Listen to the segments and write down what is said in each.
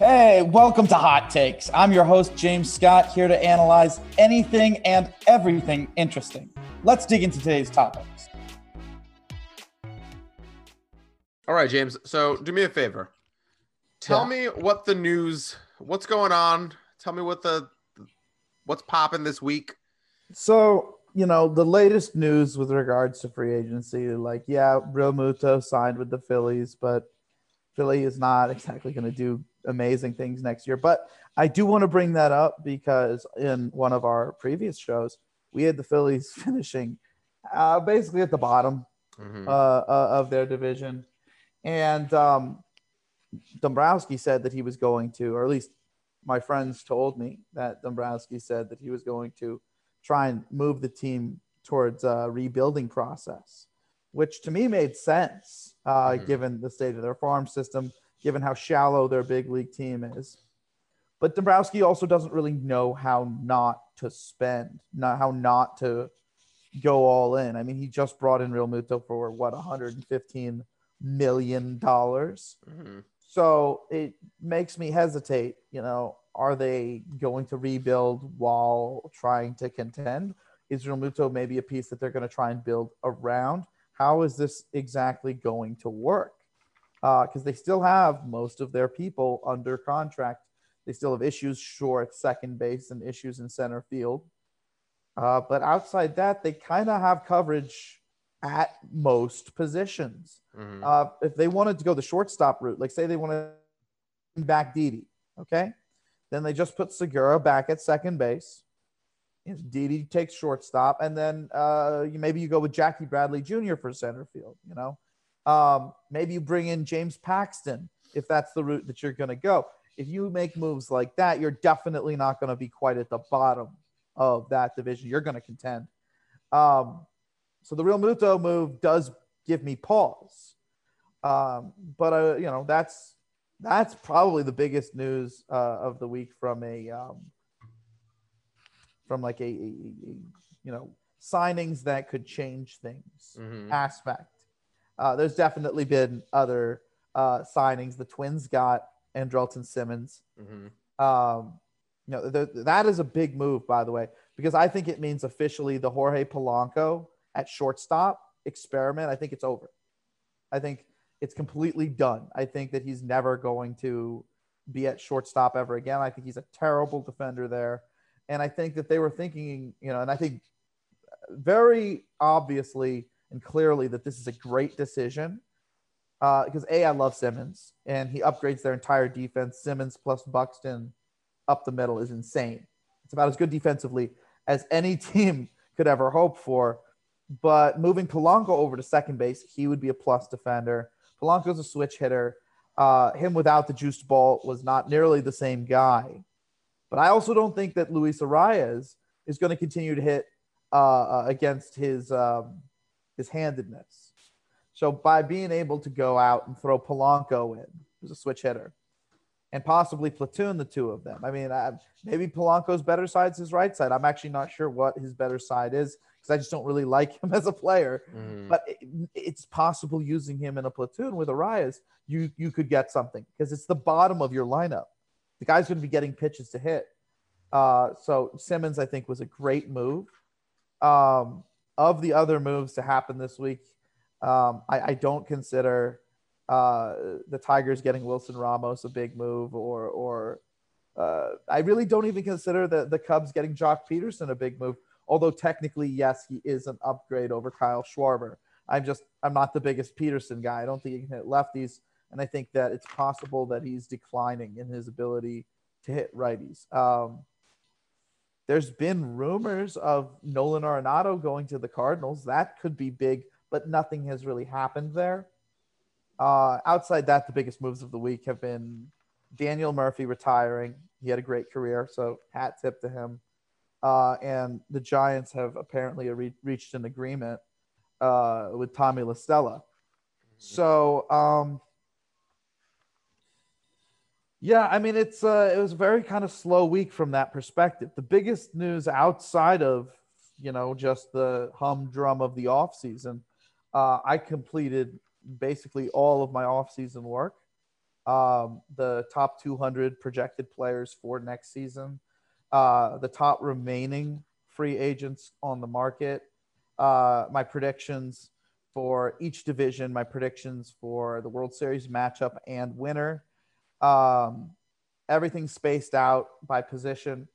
Hey, welcome to Hot Takes. I'm your host, James Scott, here to analyze anything and everything interesting. Let's dig into today's topics. All right, James. So do me a favor. Tell Yeah. me what the news, what's going on. Tell me what the what's popping this week. So, you know, the latest news with regards to free agency, like, yeah, Realmuto signed with the Phillies, but Philly is not exactly going to do amazing things next year. But I do want to bring that up because in one of our previous shows, we had the Phillies finishing uh, basically at the bottom Mhm. uh, uh, of their division. And um, Dombrowski said that he was going to, or at least my friends told me that Dombrowski said that he was going to try and move the team towards a rebuilding process, which to me made sense uh, Mhm. given the state of their farm system, given how shallow their big league team is. But Dombrowski also doesn't really know how not to spend, not how not to go all in. I mean, he just brought in Realmuto for what 115 million dollars. Mhm. So it makes me hesitate. You know, are they going to rebuild while trying to contend? Is Realmuto maybe a piece that they're going to try and build around? How is this exactly going to work? Because they still have most of their people under contract. They still have issues short second base and issues in center field. Uh, but outside that, they kind of have coverage at most positions. Mhm. Uh, if they wanted to go the shortstop route, like say they want to back Didi, okay, then they just put Segura back at second base. Didi takes shortstop, and then uh, you maybe you go with Jackie Bradley Jr. for center field. You know, um, maybe you bring in James Paxton if that's the route that you're going to go. If you make moves like that, you're definitely not going to be quite at the bottom of that division. You're going to contend. Um, so the Realmuto move does give me pause. Um, but uh, you know that's that's probably the biggest news uh, of the week from a um, from like a, a, a you know signings that could change things Mhm. aspect. Uh, there's definitely been other uh, signings. The Twins got Andrelton Simmons. Mhm. Um, you know, th- that is a big move, by the way, because I think it means officially the Jorge Polanco at shortstop experiment. I think it's over. I think it's completely done. I think that he's never going to be at shortstop ever again. I think he's a terrible defender there. And I think that they were thinking, you know, and I think very obviously and clearly that this is a great decision uh, because A, I love Simmons and he upgrades their entire defense. Simmons plus Buxton up the middle is insane. It's about as good defensively as any team could ever hope for. But moving Polanco over to second base, he would be a plus defender. Polanco's a switch hitter. Uh, him without the juiced ball was not nearly the same guy. But I also don't think that Luis Arraez is going to continue to hit uh, uh, against his um, his handedness. So by being able to go out and throw Polanco in, who's a switch hitter, and possibly platoon the two of them. I mean, I, maybe Polanco's better side is his right side. I'm actually not sure what his better side is because I just don't really like him as a player. Mhm. But it, it's possible using him in a platoon with Arraez, you you could get something because it's the bottom of your lineup. The guy's going to be getting pitches to hit. Uh, so Simmons, I think, was a great move. Um, of the other moves to happen this week, um, I, I don't consider uh, the Tigers getting Wilson Ramos a big move, or or uh, I really don't even consider the the Cubs getting Joc Pederson a big move. Although technically, yes, he is an upgrade over Kyle Schwarber. I'm just I'm not the biggest Peterson guy. I don't think he can hit lefties, and I think that it's possible that he's declining in his ability to hit righties. Um, there's been rumors of Nolan Arenado going to the Cardinals. That could be big, but nothing has really happened there. Uh, outside that, the biggest moves of the week have been Daniel Murphy retiring. He had a great career, so hat tip to him. Uh, and the Giants have apparently re- reached an agreement uh, with Tommy La Stella. So, um, yeah, I mean, it's uh, it was a very kind of slow week from that perspective. The biggest news outside of you know just the humdrum of the off season, uh, I completed basically all of my off season work. um, the top 200 projected players for next season, uh, the top remaining free agents on the market, uh, my predictions for each division, my predictions for the World Series matchup and winner. Um, everything's spaced out by position.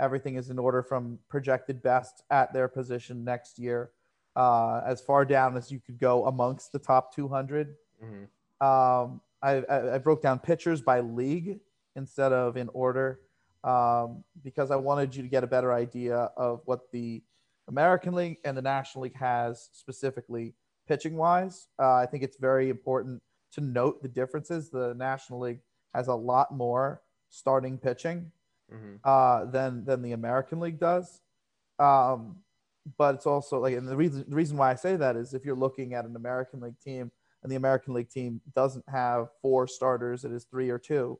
Everything is in order from projected best at their position next year, uh, as far down as you could go amongst the top 200. Mm-hmm. Um, I, I, I, broke down pitchers by league instead of in order um, because I wanted you to get a better idea of what the American League and the National League has specifically pitching wise. Uh, I think it's very important to note the differences. The National League has a lot more starting pitching mm-hmm. uh, than than the American League does. Um, but it's also like, and the reason the reason why I say that is if you're looking at an American League team and the American League team doesn't have four starters, it is three or two.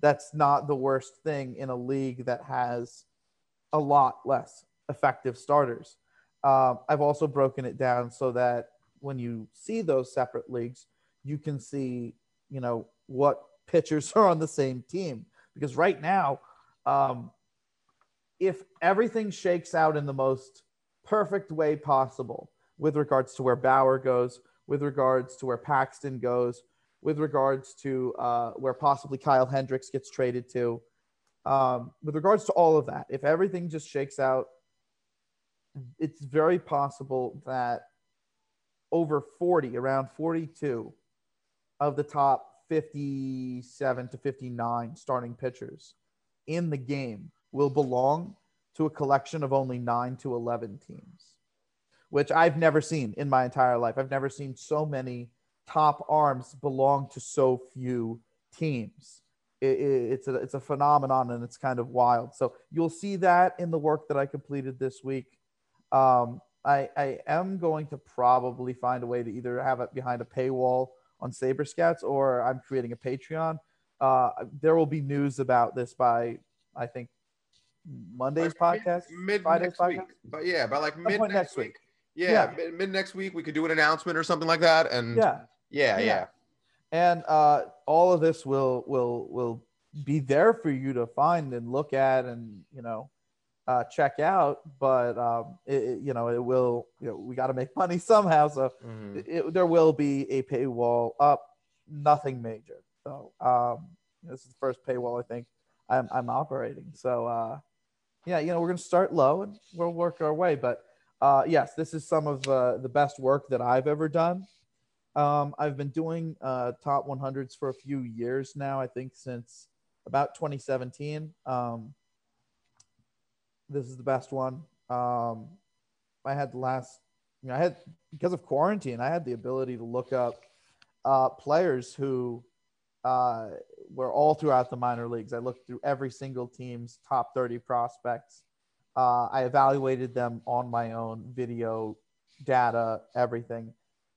That's not the worst thing in a league that has a lot less effective starters. Um, I've also broken it down so that when you see those separate leagues, you can see, you know, what pitchers are on the same team. Because right now, um, if everything shakes out in the most perfect way possible with regards to where Bauer goes, with regards to where Paxton goes, with regards to uh, where possibly Kyle Hendricks gets traded to, um, with regards to all of that, if everything just shakes out, it's very possible that over 40, around 42 of the top 57 to 59 starting pitchers in the game will belong to a collection of only 9 to 11 teams, which I've never seen in my entire life. I've never seen so many top arms belong to so few teams. It, it, it's a it's a phenomenon and it's kind of wild. So you'll see that in the work that I completed this week. Um, I, I am going to probably find a way to either have it behind a paywall on Saber Scouts or I'm creating a Patreon. Uh, there will be news about this by I think Monday's like podcast, mid, Friday's next podcast. Week. But yeah, by like mid next, next week. week. Yeah, yeah. Mid, mid, next week we could do an announcement or something like that. And yeah, yeah, yeah. yeah. And uh, all of this will will will be there for you to find and look at, and you know, uh, check out. But um, it, it, you know, it will. You know, we got to make money somehow, so mm-hmm. it, there will be a paywall up. Nothing major. So um, this is the first paywall I think I'm, I'm operating. So uh, yeah, you know, we're gonna start low and we'll work our way. But uh, yes, this is some of uh, the best work that I've ever done. Um, I've been doing uh, top 100s for a few years now. I think since about 2017. Um, this is the best one. Um, I had the last, you know, I had because of quarantine, I had the ability to look up uh, players who uh, were all throughout the minor leagues. I looked through every single team's top 30 prospects. Uh, I evaluated them on my own, video, data, everything.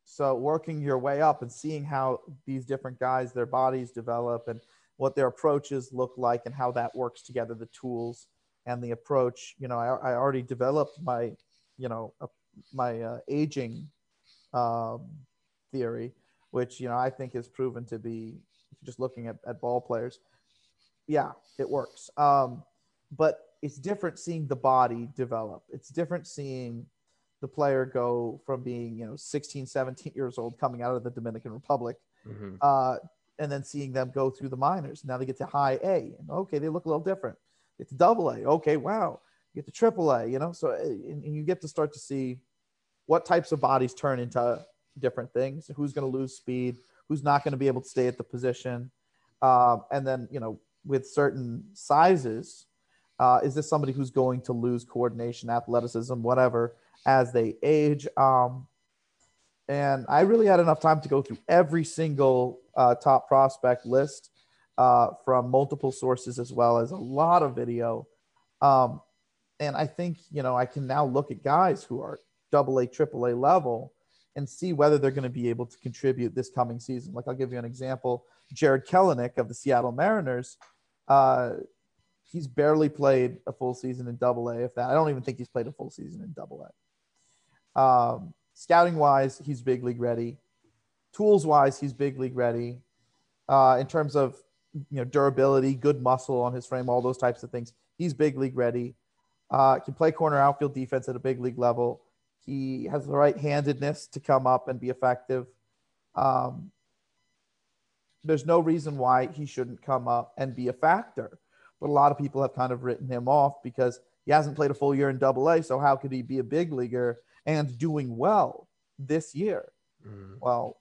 So working your way up and seeing how these different guys, their bodies develop and what their approaches look like and how that works together, the tools and the approach. You know, I, I already developed my, you know, uh, my uh, aging um, theory, which you know I think is proven to be just looking at, at ball players. Yeah, it works. Um, but it's different seeing the body develop. It's different seeing the player go from being, you know, 16, 17 years old coming out of the Dominican Republic mm-hmm. uh, and then seeing them go through the minors. Now they get to high A. And okay, they look a little different. Get to double A. Okay, wow. Get to triple A, you know? So, uh, and, and you get to start to see what types of bodies turn into different things. Who's going to lose speed? who's not going to be able to stay at the position. Um, and then, you know, with certain sizes, uh, is this somebody who's going to lose coordination, athleticism, whatever, as they age? Um, and I really had enough time to go through every single uh, top prospect list uh, from multiple sources as well as a lot of video. Um, and I think, you know, I can now look at guys who are double A, triple A level and see whether they're going to be able to contribute this coming season. Like I'll give you an example: Jarred Kelenic of the Seattle Mariners. Uh, he's barely played a full season in Double A. If that, I don't even think he's played a full season in Double A. Um, scouting wise, he's big league ready. Tools wise, he's big league ready. uh, in terms of you know durability, good muscle on his frame, all those types of things. He's big league ready. Uh, can play corner outfield defense at a big league level. He has the right handedness to come up and be effective. Um, there's no reason why he shouldn't come up and be a factor. But a lot of people have kind of written him off because he hasn't played a full year in double A. So how could he be a big leaguer and doing well this year? Mm. Well,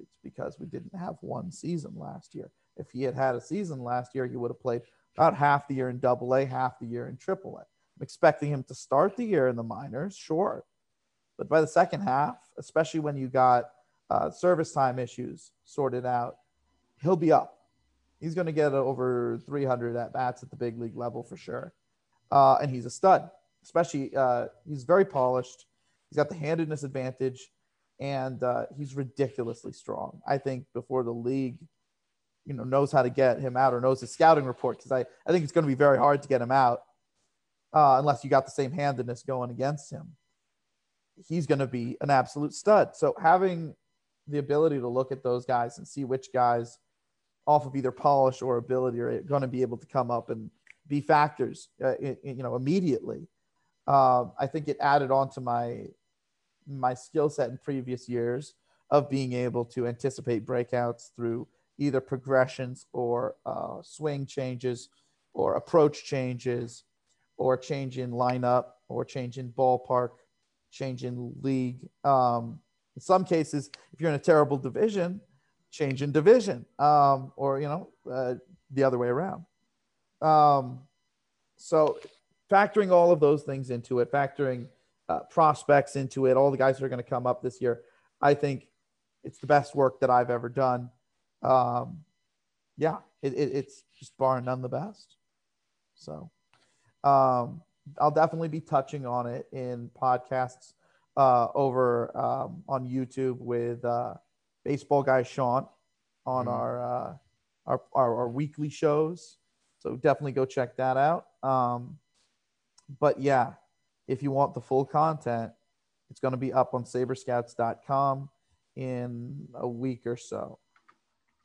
it's because we didn't have one season last year. If he had had a season last year, he would have played about half the year in double A, half the year in triple A. I'm expecting him to start the year in the minors, sure. But by the second half, especially when you got uh, service time issues sorted out, he'll be up. He's going to get over 300 at bats at the big league level for sure. Uh, and he's a stud, especially uh, he's very polished. He's got the handedness advantage and uh, he's ridiculously strong. I think before the league, you know, knows how to get him out or knows his scouting report, because I, I think it's going to be very hard to get him out uh, unless you got the same handedness going against him. He's going to be an absolute stud. So having the ability to look at those guys and see which guys off of either polish or ability are going to be able to come up and be factors, uh, you know, immediately. Uh, I think it added on to my my skill set in previous years of being able to anticipate breakouts through either progressions or uh, swing changes or approach changes or change in lineup or change in ballpark, change in league. Um, in some cases, if you're in a terrible division, change in division um, or, you know, uh, the other way around. Um, so factoring all of those things into it, factoring uh, prospects into it, all the guys that are going to come up this year. I think it's the best work that I've ever done. Um, yeah, it, it, it's just bar none the best. So um, I'll definitely be touching on it in podcasts uh, over um, on YouTube with uh, baseball guy Sean on mm our, uh, our, our, our weekly shows. So definitely go check that out. Um, but yeah, if you want the full content, it's going to be up on saberscouts.com in a week or so.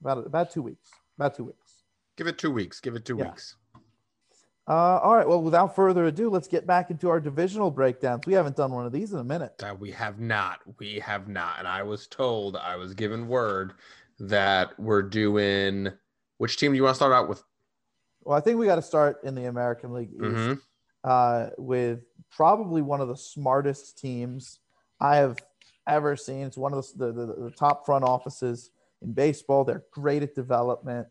About about two weeks. About two weeks. Give it two weeks. Give it two yeah. weeks. Uh, all right. Well, without further ado, let's get back into our divisional breakdowns. We haven't done one of these in a minute. That we have not. We have not. And I was told, I was given word that we're doing. Which team do you want to start out with? Well, I think we got to start in the American League East. Mm-hmm uh, with probably one of the smartest teams I have ever seen. It's one of the, the, the top front offices in baseball. They're great at development.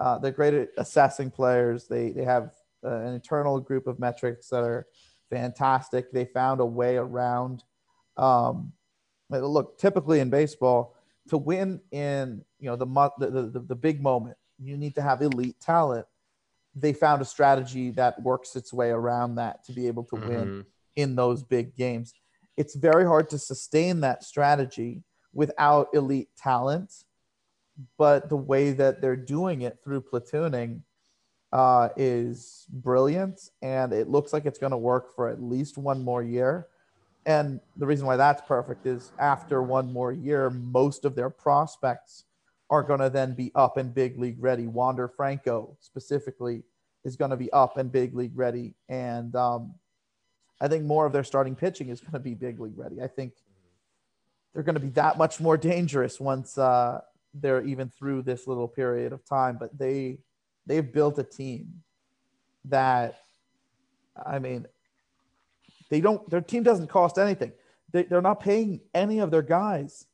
Uh, they're great at assessing players. They, they have uh, an internal group of metrics that are fantastic. They found a way around. Um, look, typically in baseball, to win in you know the, the the the big moment, you need to have elite talent they found a strategy that works its way around that to be able to mm-hmm. win in those big games. It's very hard to sustain that strategy without elite talent, but the way that they're doing it through platooning uh, is brilliant, and it looks like it's going to work for at least one more year. And the reason why that's perfect is after one more year, most of their prospects are going to then be up and big league ready. Wander Franco specifically is going to be up and big league ready. And um, I think more of their starting pitching is going to be big league ready. I think they're going to be that much more dangerous once uh, they're even through this little period of time. But they they've built a team that, I mean, they don't. Their team doesn't cost anything. They, they're not paying any of their guys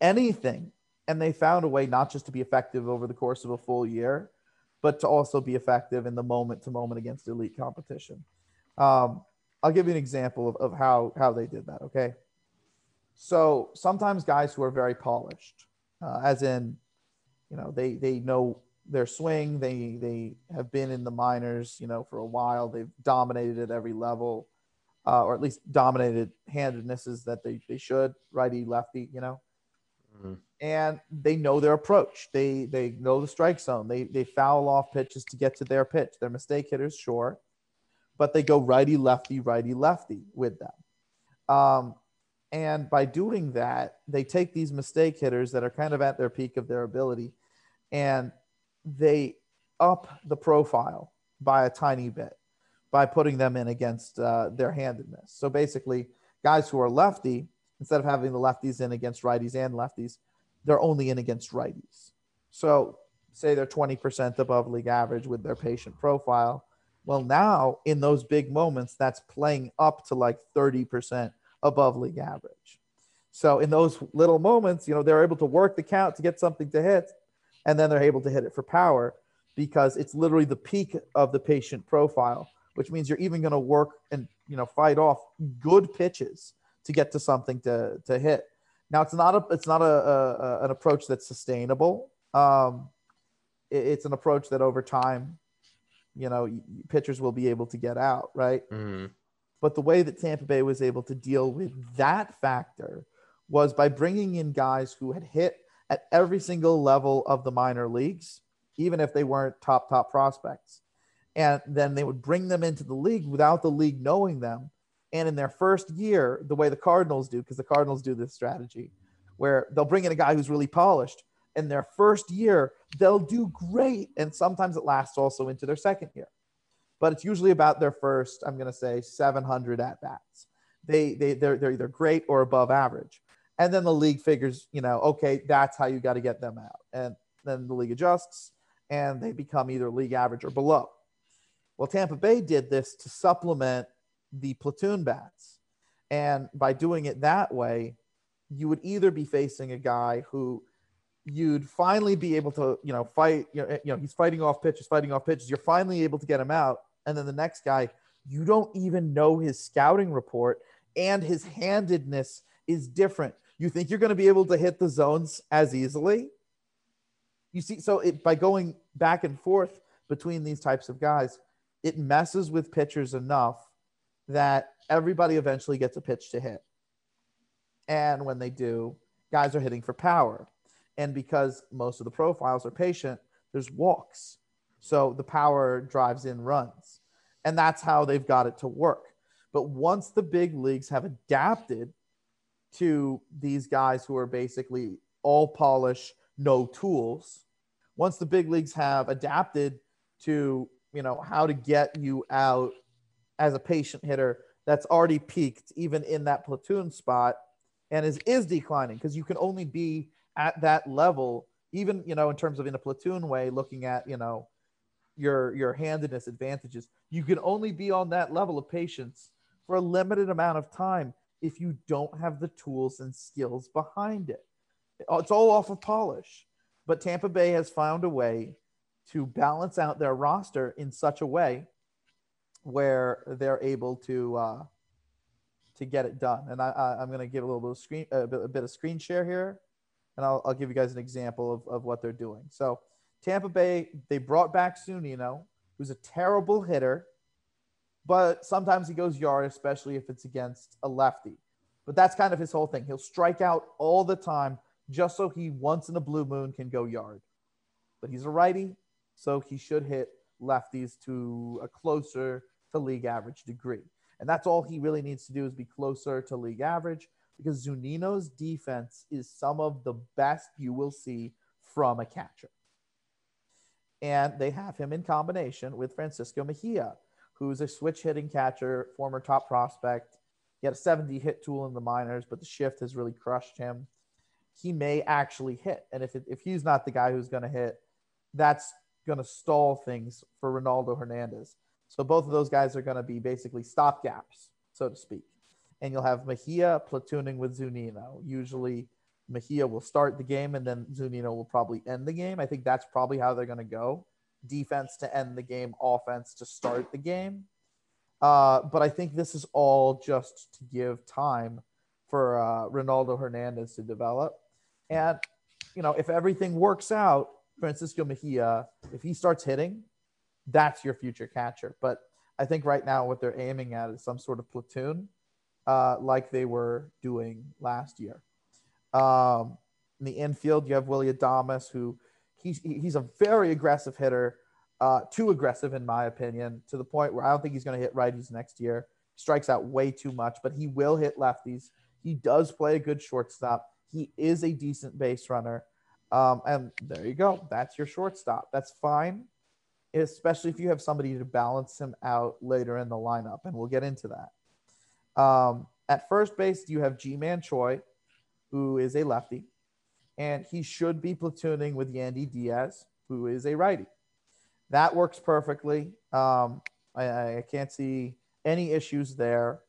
anything and they found a way not just to be effective over the course of a full year, but to also be effective in the moment to moment against elite competition. Um, I'll give you an example of, of how, how they did that. Okay. So sometimes guys who are very polished, uh, as in, you know, they, they know their swing, they, they have been in the minors, you know, for a while, they've dominated at every level, uh, or at least dominated handednesses that they, they should righty, lefty, you know, mm-hmm and they know their approach. They they know the strike zone. They they foul off pitches to get to their pitch. They're mistake hitters, sure, but they go righty lefty righty lefty with them. Um, and by doing that, they take these mistake hitters that are kind of at their peak of their ability, and they up the profile by a tiny bit by putting them in against uh, their handedness. So basically, guys who are lefty, instead of having the lefties in against righties and lefties, they're only in against righties. So say they're 20% above league average with their patient profile. Well, now in those big moments, that's playing up to like 30% above league average. So in those little moments, you know, they're able to work the count to get something to hit, and then they're able to hit it for power because it's literally the peak of the patient profile, which means you're even going to work and you know fight off good pitches to get to something to to hit. Now it's not a it's not a, a an approach that's sustainable. Um, it, it's an approach that over time, you know, pitchers will be able to get out right. Mm-hmm. But the way that Tampa Bay was able to deal with that factor was by bringing in guys who had hit at every single level of the minor leagues, even if they weren't top, top prospects. And then they would bring them into the league without the league knowing them. And in their first year, the way the Cardinals do, because the Cardinals do this strategy, where they'll bring in a guy who's really polished. In their first year, they'll do great. And sometimes it lasts also into their second year. But it's usually about their first, I'm going to say, 700 at bats. They, they, they're, they're either great or above average and then the league figures, you know, okay, that's how you got to get them out. And then the league adjusts and they become either league average or below. Well, Tampa Bay did this to supplement the platoon bats. And by doing it that way, you would either be facing a guy who you'd finally be able to, you know, fight, you know, you know, he's fighting off pitches, fighting off pitches. You're finally able to get him out. And then the next guy, you don't even know his scouting report and his handedness is different. You think you're going to be able to hit the zones as easily? You see, so it, by going back and forth between these types of guys, it messes with pitchers enough that everybody eventually gets a pitch to hit. And when they do, guys are hitting for power. And because most of the profiles are patient, there's walks. So the power drives in runs. And that's how they've got it to work. But once the big leagues have adapted to these guys who are basically all polish, no tools. Once the big leagues have adapted to, you know, how to get you out as a patient hitter that's already peaked even in that platoon spot and is is declining because you can only be at that level even you know in terms of in a platoon way looking at you know your your handedness advantages you can only be on that level of patience for a limited amount of time if you don't have the tools and skills behind it. It's all off of polish. But Tampa Bay has found a way to balance out their roster in such a way where they're able to uh, to get it done. And I, I, am going to give a little bit of screen a bit, a bit, of screen share here, and I'll, I'll give you guys an example of, of what they're doing. So Tampa Bay they brought back Zunino, who's a terrible hitter but sometimes he goes yard, especially if it's against a lefty. But that's kind of his whole thing. He'll strike out all the time just so he once in a blue moon can go yard. But he's a righty, so he should hit lefties to a closer to league average degree. And that's all he really needs to do is be closer to league average because Zunino's defense is some of the best you will see from a catcher. And they have him in combination with Francisco Mejia, who's a switch hitting catcher, former top prospect. He had a 70 hit tool in the minors, but the shift has really crushed him. He may actually hit. And if, it, if he's not the guy who's going to hit, that's going to stall things for Ronaldo Hernandez. So both of those guys are going to be basically stopgaps, so to speak. And you'll have Mejia platooning with Zunino. Usually Mejia will start the game and then Zunino will probably end the game. I think that's probably how they're going to go defense to end the game, offense to start the game. Uh, but I think this is all just to give time for uh, Ronaldo Hernandez to develop. And, you know, if everything works out, Francisco Mejia, if he starts hitting, that's your future catcher. But I think right now what they're aiming at is some sort of platoon, uh, like they were doing last year. Um, in the infield, you have Willy Adames, who he's he's a very aggressive hitter, uh, too aggressive in my opinion, to the point where I don't think he's going to hit righties next year. Strikes out way too much, but he will hit lefties. He does play a good shortstop. He is a decent base runner. Um, and there you go. That's your shortstop. That's fine, especially if you have somebody to balance him out later in the lineup. And we'll get into that. Um, at first base, you have Ji-Man Choi, who is a lefty, and he should be platooning with Yandy Diaz, who is a righty. That works perfectly. Um, I, I, can't see any issues there.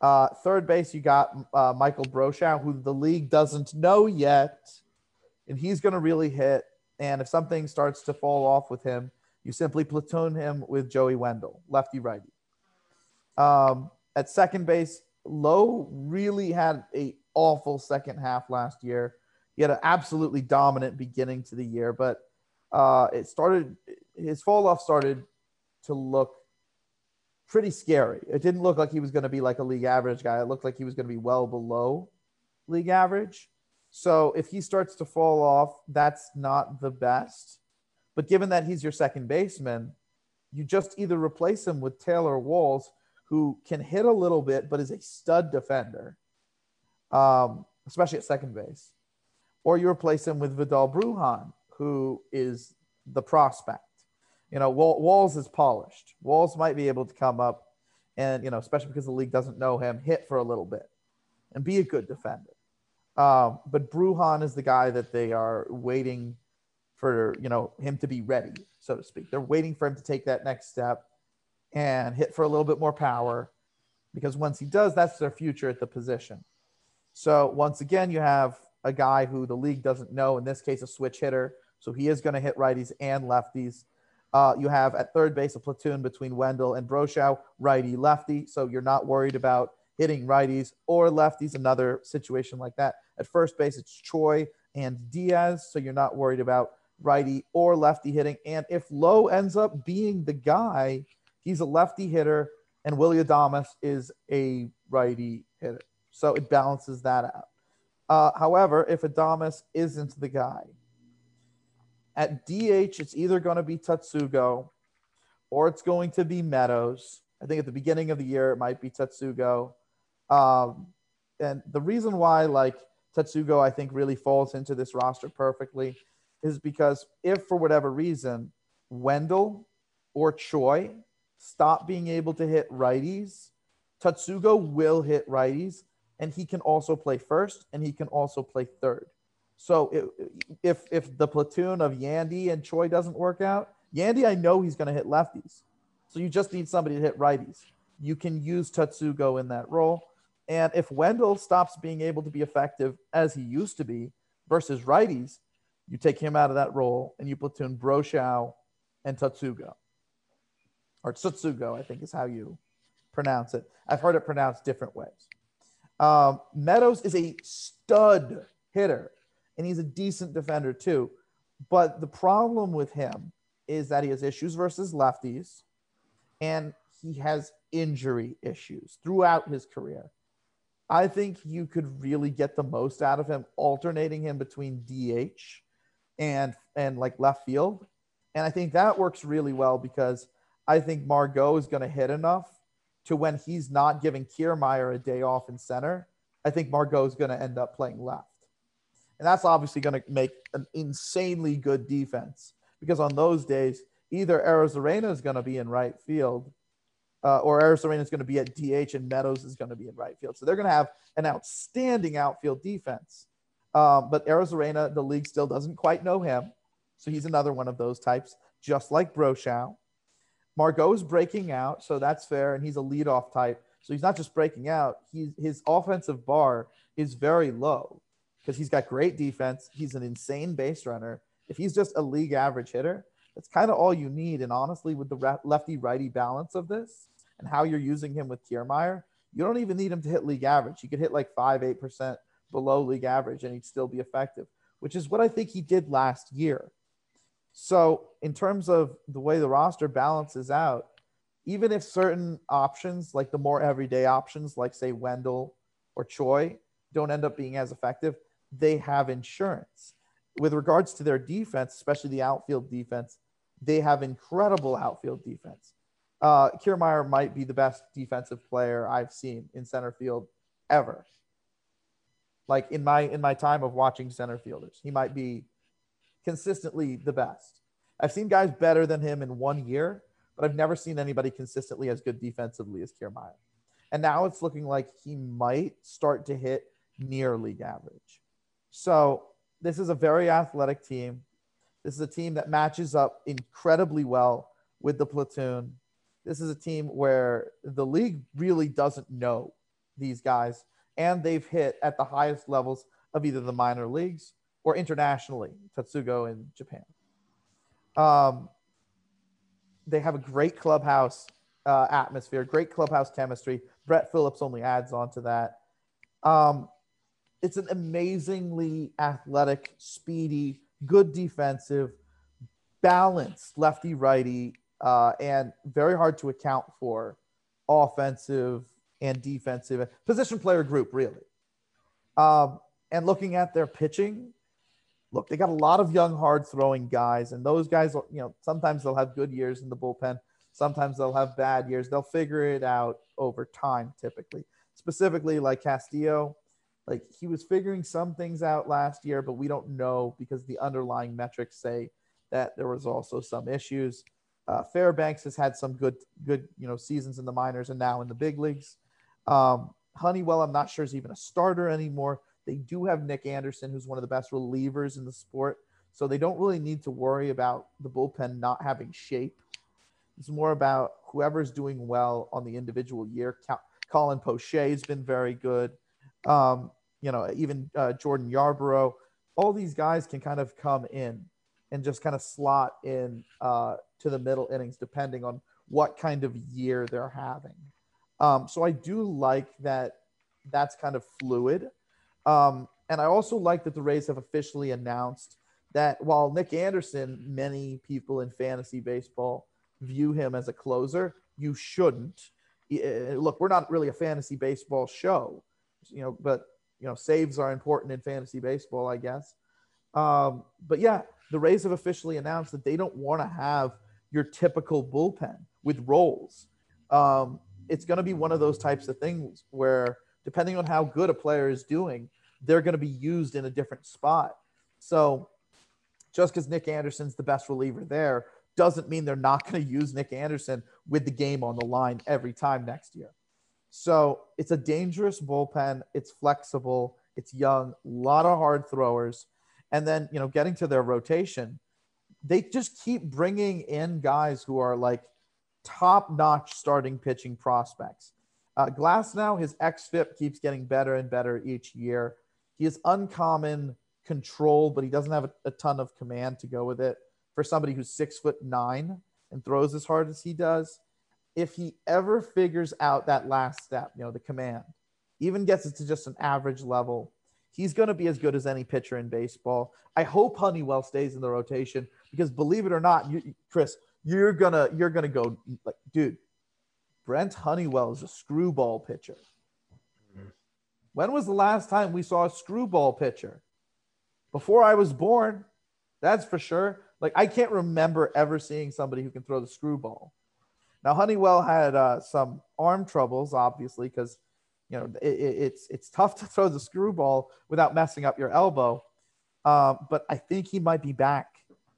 Uh, third base, you got uh, Michael Brosseau, who the league doesn't know yet, and he's going to really hit. And if something starts to fall off with him, you simply platoon him with Joey Wendle, lefty righty. Um, at second base, Lowe really had a awful second half last year. He had an absolutely dominant beginning to the year, but uh, it started his fall off started to look pretty scary. It didn't look like he was going to be like a league average guy. It looked like he was going to be well below league average. So if he starts to fall off, that's not the best. But given that he's your second baseman, you just either replace him with Taylor Walls, who can hit a little bit but is a stud defender, um, especially at second base, or you replace him with Vidal Bruján, who is the prospect. You know, Walls is polished. Walls might be able to come up and, you know, especially because the league doesn't know him, hit for a little bit and be a good defender. Um, but Bruhan is the guy that they are waiting for, you know, him to be ready, so to speak. They're waiting for him to take that next step and hit for a little bit more power because once he does, that's their future at the position. So once again, you have a guy who the league doesn't know, in this case, a switch hitter. So he is going to hit righties and lefties. Uh, you have at third base a platoon between Wendle and Brosseau, righty lefty. So you're not worried about hitting righties or lefties. Another situation like that. At first base, it's Choi and Diaz. So you're not worried about righty or lefty hitting. And if Lowe ends up being the guy, he's a lefty hitter, and Willy Adames is a righty hitter. So it balances that out. Uh, however, if Adamas isn't the guy, at DH, it's either going to be Tsutsugo or it's going to be Meadows. I think at the beginning of the year, it might be Tsutsugo. Um, and the reason why, like, Tsutsugo, I think, really falls into this roster perfectly is because if for whatever reason, Wendle or Choi stop being able to hit righties, Tatsugo will hit righties and he can also play first and he can also play third. So it, if if the platoon of Yandy and Choi doesn't work out, Yandy, I know he's going to hit lefties. So you just need somebody to hit righties. You can use Tatsugo in that role. And if Wendle stops being able to be effective as he used to be versus righties, you take him out of that role and you platoon Brosseau and Tsutsugo. Or Tsutsugo, I think is how you pronounce it. I've heard it pronounced different ways. Um, Meadows is a stud hitter, and he's a decent defender too. But the problem with him is that he has issues versus lefties, and he has injury issues throughout his career. I think you could really get the most out of him alternating him between DH and and like left field. And I think that works really well because I think Margot is going to hit enough to when he's not giving Kiermaier a day off in center, I think Margot is going to end up playing left. And that's obviously going to make an insanely good defense because on those days, either Arozarena is going to be in right field uh, or Arozarena is going to be at DH and Meadows is going to be in right field. So they're going to have an outstanding outfield defense. Um, but Arozarena, the league still doesn't quite know him. So he's another one of those types, just like Brosseau. Margot's breaking out, so that's fair, and he's a leadoff type. So he's not just breaking out; he's his offensive bar is very low because he's got great defense. He's an insane base runner. If he's just a league average hitter, that's kind of all you need. And honestly, with the lefty righty balance of this and how you're using him with Kiermaier, you don't even need him to hit league average. He could hit like five, eight percent below league average, and he'd still be effective, which is what I think he did last year. So, in terms of the way the roster balances out, even if certain options, like the more everyday options, like say Wendle or Choi, don't end up being as effective, they have insurance. With regards to their defense, especially the outfield defense, they have incredible outfield defense. Uh, Kiermaier might be the best defensive player I've seen in center field ever. Like in my in my time of watching center fielders, he might be consistently the best. I've seen guys better than him in one year, but I've never seen anybody consistently as good defensively as Kiermaier. And now it's looking like he might start to hit near league average. So this is a very athletic team. This is a team that matches up incredibly well with the platoon. This is a team where the league really doesn't know these guys, and they've hit at the highest levels of either the minor leagues or internationally, Tatsugo in Japan. Um, they have a great clubhouse uh, atmosphere, great clubhouse chemistry. Brett Phillips only adds on to that. Um, it's an amazingly athletic, speedy, good defensive, balanced lefty righty, uh, and very hard to account for offensive and defensive position player group, really. Um, and looking at their pitching, look, they got a lot of young, hard throwing guys, and those guys, you know, sometimes they'll have good years in the bullpen, sometimes they'll have bad years. They'll figure it out over time, typically. Specifically, like Castillo, like he was figuring some things out last year, but we don't know because the underlying metrics say that there was also some issues. Uh, Fairbanks has had some good, good, you know, seasons in the minors and now in the big leagues. Um, Honeywell, I'm not sure is even a starter anymore. They do have Nick Anderson, who's one of the best relievers in the sport. So they don't really need to worry about the bullpen not having shape. It's more about whoever's doing well on the individual year. Colin Poche has been very good. Um, you know, even uh, Jordan Yarbrough. All these guys can kind of come in and just kind of slot in uh, to the middle innings, depending on what kind of year they're having. Um, so I do like that that's kind of fluid. Um, and I also like that the Rays have officially announced that while Nick Anderson, many people in fantasy baseball view him as a closer, you shouldn't. Look, we're not really a fantasy baseball show, you know, but you know, saves are important in fantasy baseball, I guess. Um, but yeah, the Rays have officially announced that they don't want to have your typical bullpen with roles. Um, it's going to be one of those types of things where, depending on how good a player is doing, they're going to be used in a different spot. So just because Nick Anderson's the best reliever there doesn't mean they're not going to use Nick Anderson with the game on the line every time next year. So it's a dangerous bullpen. It's flexible. It's young, a lot of hard throwers. And then, you know, getting to their rotation, they just keep bringing in guys who are like top notch starting pitching prospects. Uh, Glasnow, his xFIP keeps getting better and better each year. He has uncommon control, but he doesn't have a, a, ton of command to go with it. For somebody who's six foot nine and throws as hard as he does, if he ever figures out that last step, you know, the command, even gets it to just an average level, he's going to be as good as any pitcher in baseball. I hope Honeywell stays in the rotation because believe it or not, you, Chris, you're gonna you're gonna go like, dude. Brent Honeywell is a screwball pitcher. When was the last time we saw a screwball pitcher? Before I was born, that's for sure. Like I can't remember ever seeing somebody who can throw the screwball. Now Honeywell had uh, some arm troubles, obviously, because you know it, it, it's it's tough to throw the screwball without messing up your elbow. Um, but I think he might be back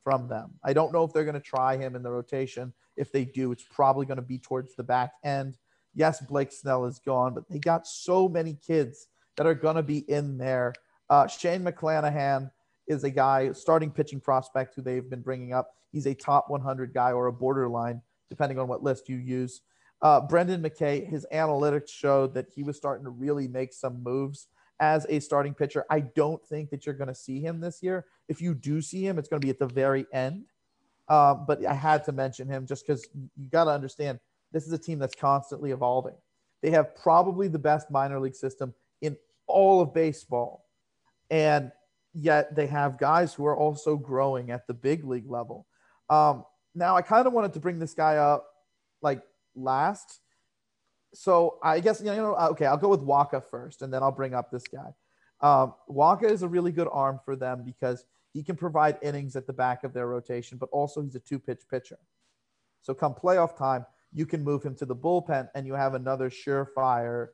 from them. I don't know if they're going to try him in the rotation. If they do, it's probably going to be towards the back end. Yes, Blake Snell is gone, but they got so many kids that are going to be in there. Uh, Shane McClanahan is a guy, starting pitching prospect who they've been bringing up. He's a top 100 guy or a borderline, depending on what list you use. Uh, Brendan McKay, his analytics showed that he was starting to really make some moves as a starting pitcher. I don't think that you're going to see him this year. If you do see him, it's going to be at the very end. Uh, but I had to mention him just because you got to understand this is a team that's constantly evolving. They have probably the best minor league system in all of baseball. And yet they have guys who are also growing at the big league level. Um, now, I kind of wanted to bring this guy up like last. So I guess, you know, okay, I'll go with Wacha first and then I'll bring up this guy. Um, Wacha is a really good arm for them because he can provide innings at the back of their rotation, but also he's a two pitch pitcher. So come playoff time, you can move him to the bullpen and you have another surefire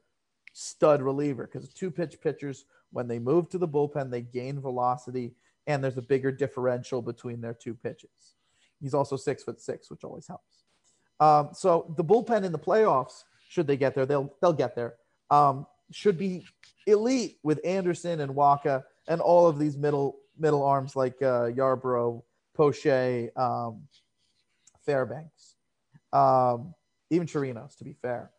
stud reliever because two pitch pitchers When they move to the bullpen, they gain velocity, and there's a bigger differential between their two pitches. He's also six foot six, which always helps. Um, so the bullpen in the playoffs, should they get there, they'll they'll get there. Um, should be elite with Anderson and Wacha and all of these middle middle arms like uh, Yarbrough, Poche, um, Fairbanks, um, even Chirinos, to be fair.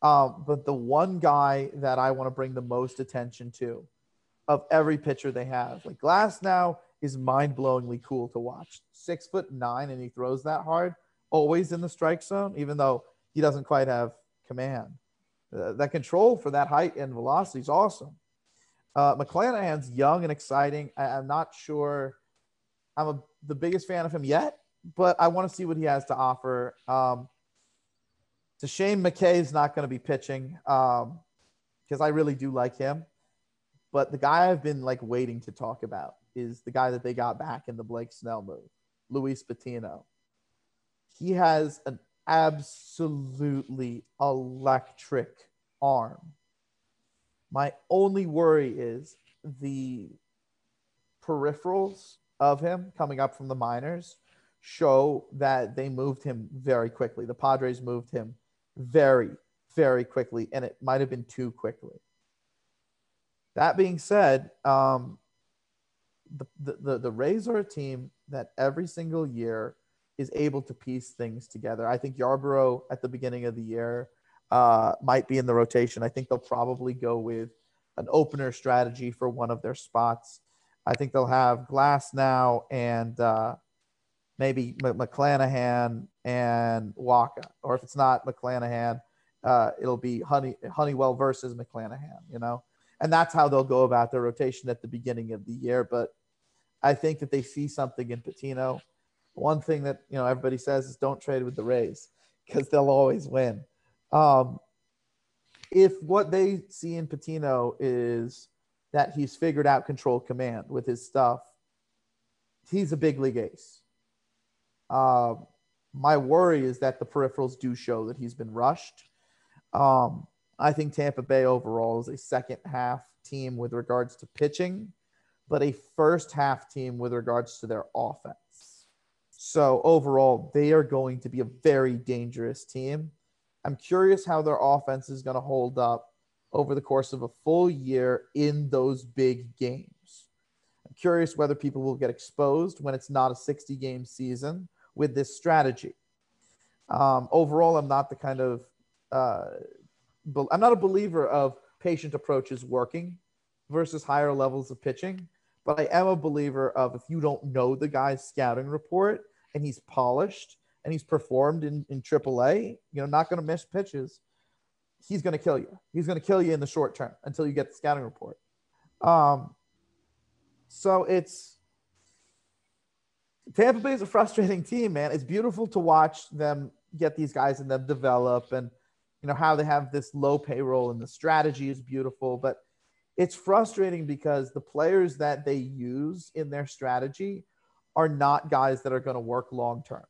Um, but the one guy that I want to bring the most attention to of every pitcher they have, like Glasnow is mind blowingly cool to watch. Six foot nine, and he throws that hard, always in the strike zone, even though he doesn't quite have command. Uh, that control for that height and velocity is awesome. Uh, McClanahan's young and exciting. I, am not sure I'm a, the biggest fan of him yet, but I want to see what he has to offer. Um, it's a shame McKay's not going to be pitching because um, I really do like him. But the guy I've been like waiting to talk about is the guy that they got back in the Blake Snell move, Luis Patino. He has an absolutely electric arm. My only worry is the peripherals of him coming up from the minors show that they moved him very quickly. The Padres moved him very, very quickly, and it might have been too quickly. That being said, um, the, the, the Rays are a team that every single year is able to piece things together. I think Yarbrough at the beginning of the year uh, might be in the rotation. I think they'll probably go with an opener strategy for one of their spots. I think they'll have Glasnow and uh, maybe McClanahan and Wacha, or if it's not McClanahan, uh, it'll be Honey Honeywell versus McClanahan. You know, and that's how they'll go about their rotation at the beginning of the year. But I think that they see something in Patino. One thing that you know everybody says is don't trade with the Rays because they'll always win. Um, if what they see in Patino is that he's figured out control command with his stuff, he's a big league ace. Uh, my worry is that the peripherals do show that he's been rushed. Um, I think Tampa Bay overall is a second half team with regards to pitching, but a first half team with regards to their offense. So overall, they are going to be a very dangerous team. I'm curious how their offense is going to hold up over the course of a full year in those big games. I'm curious whether people will get exposed when it's not a 60 game season with this strategy. Um, overall, I'm not the kind of, uh, be- I'm not a believer of patient approaches working versus higher levels of pitching, but I am a believer of if you don't know the guy's scouting report and he's polished and he's performed in, in AAA, you know, not going to miss pitches, he's going to kill you. He's going to kill you in the short term until you get the scouting report. Um, so it's Tampa Bay is a frustrating team, man. It's beautiful to watch them get these guys and them develop and you know how they have this low payroll and the strategy is beautiful, but it's frustrating because the players that they use in their strategy are not guys that are going to work long term.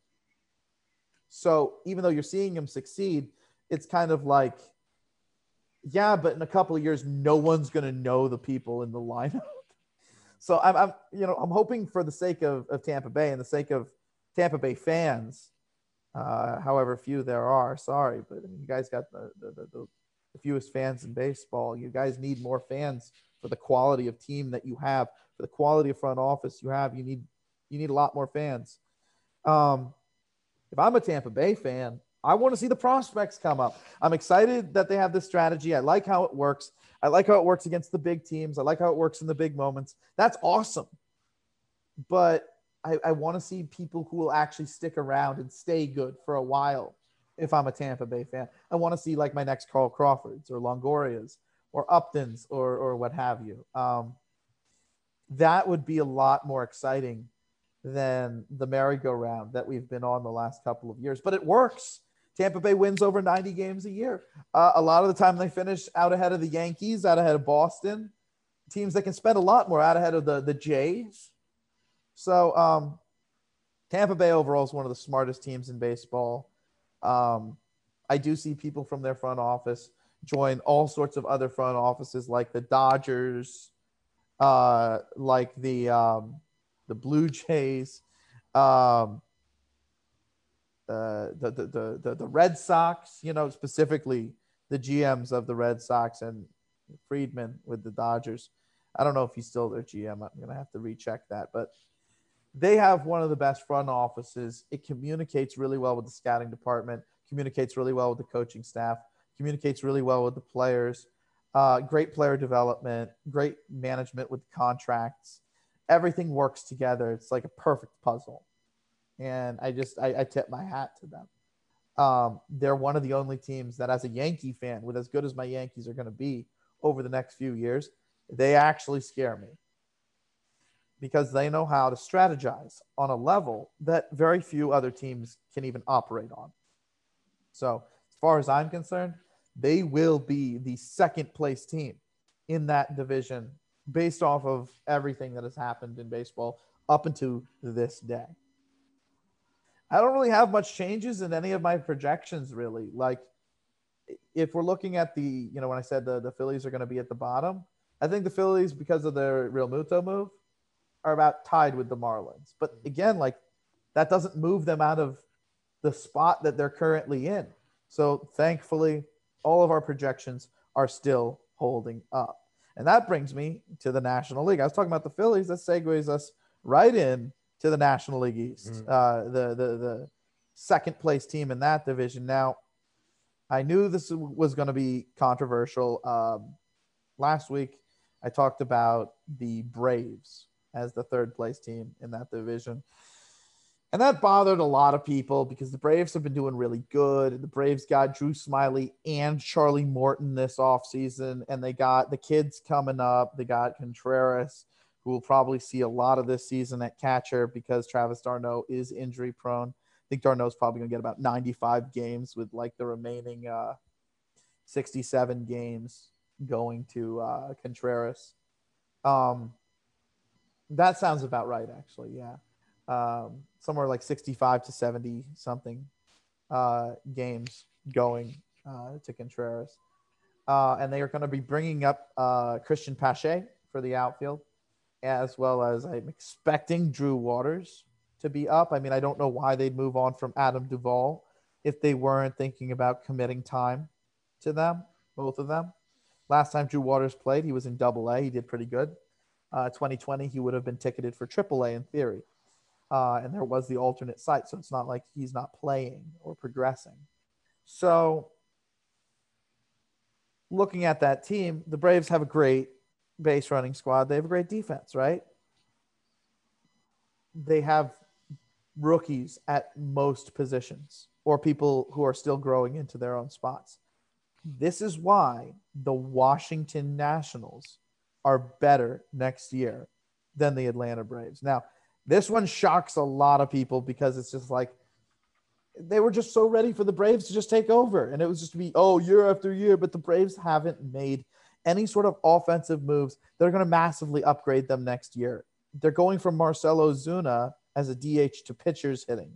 So even though you're seeing him succeed, it's kind of like, yeah, but in a couple of years, no one's going to know the people in the lineup. so I'm, I'm, you know, I'm hoping for the sake of, of Tampa Bay and the sake of Tampa Bay fans, uh, however few there are. Sorry, but I mean, you guys got the, the, the, the fewest fans in baseball. You guys need more fans for the quality of team that you have, for the quality of front office you have. You need you need a lot more fans. Um, if I'm a Tampa Bay fan, I want to see the prospects come up. I'm excited that they have this strategy. I like how it works. I like how it works against the big teams. I like how it works in the big moments. That's awesome. But I, I want to see people who will actually stick around and stay good for a while if I'm a Tampa Bay fan. I want to see like my next Carl Crawfords or Longorias or Uptons or, or what have you. Um, that would be a lot more exciting than the merry-go-round that we've been on the last couple of years. But it works. Tampa Bay wins over 90 games a year. Uh, a lot of the time they finish out ahead of the Yankees, out ahead of Boston, teams that can spend a lot more out ahead of the, the Jays. So um, Tampa Bay overall is one of the smartest teams in baseball. Um, I do see people from their front office join all sorts of other front offices like the Dodgers, uh, like the um, the Blue Jays, um, uh, the, the, the, the Red Sox, you know, specifically the GMs of the Red Sox and Friedman with the Dodgers. I don't know if he's still their GM. I'm going to have to recheck that. But they have one of the best front offices. It communicates really well with the scouting department, communicates really well with the coaching staff, communicates really well with the players. Uh, great player development, great management with contracts. Everything works together. It's like a perfect puzzle. And I just, I, I tip my hat to them. Um, they're one of the only teams that, as a Yankee fan, with as good as my Yankees are going to be over the next few years, they actually scare me because they know how to strategize on a level that very few other teams can even operate on. So, as far as I'm concerned, they will be the second place team in that division based off of everything that has happened in baseball up until this day. I don't really have much changes in any of my projections, really. Like, if we're looking at the, you know, when I said the, the Phillies are going to be at the bottom, I think the Phillies, because of their Realmuto move, are about tied with the Marlins. But mm-hmm. again, like that doesn't move them out of the spot that they're currently in. So thankfully, all of our projections are still holding up. And that brings me to the National League. I was talking about the Phillies. That segues us right in to the National League East, mm-hmm. uh, the, the, the second place team in that division. Now, I knew this was going to be controversial. Um, last week, I talked about the Braves as the third place team in that division. And that bothered a lot of people because the Braves have been doing really good. The Braves got Drew Smyly and Charlie Morton this offseason, and they got the kids coming up. They got Contreras, who will probably see a lot of this season at catcher because Travis d'Arnaud is injury prone. I think d'Arnaud's probably going to get about 95 games with like the remaining uh, 67 games going to uh, Contreras. Um, that sounds about right, actually. Yeah, um, somewhere like 65 to 70 something uh, games going uh, to Contreras, uh, and they are going to be bringing up uh, Cristian Pache for the outfield, as well as I'm expecting Drew Waters to be up. I mean, I don't know why they'd move on from Adam Duvall if they weren't thinking about committing time to them, both of them. Last time Drew Waters played, he was in Double A. He did pretty good uh, 2020, he would have been ticketed for AAA in theory. Uh, and there was the alternate site. So it's not like he's not playing or progressing. So looking at that team, the Braves have a great base running squad. They have a great defense, right? They have rookies at most positions or people who are still growing into their own spots. This is why the Washington Nationals are better next year than the Atlanta Braves. Now, this one shocks a lot of people because it's just like they were just so ready for the Braves to just take over. And it was just to be, oh, year after year. But the Braves haven't made any sort of offensive moves that are going to massively upgrade them next year. They're going from Marcell Ozuna as a DH to pitchers hitting.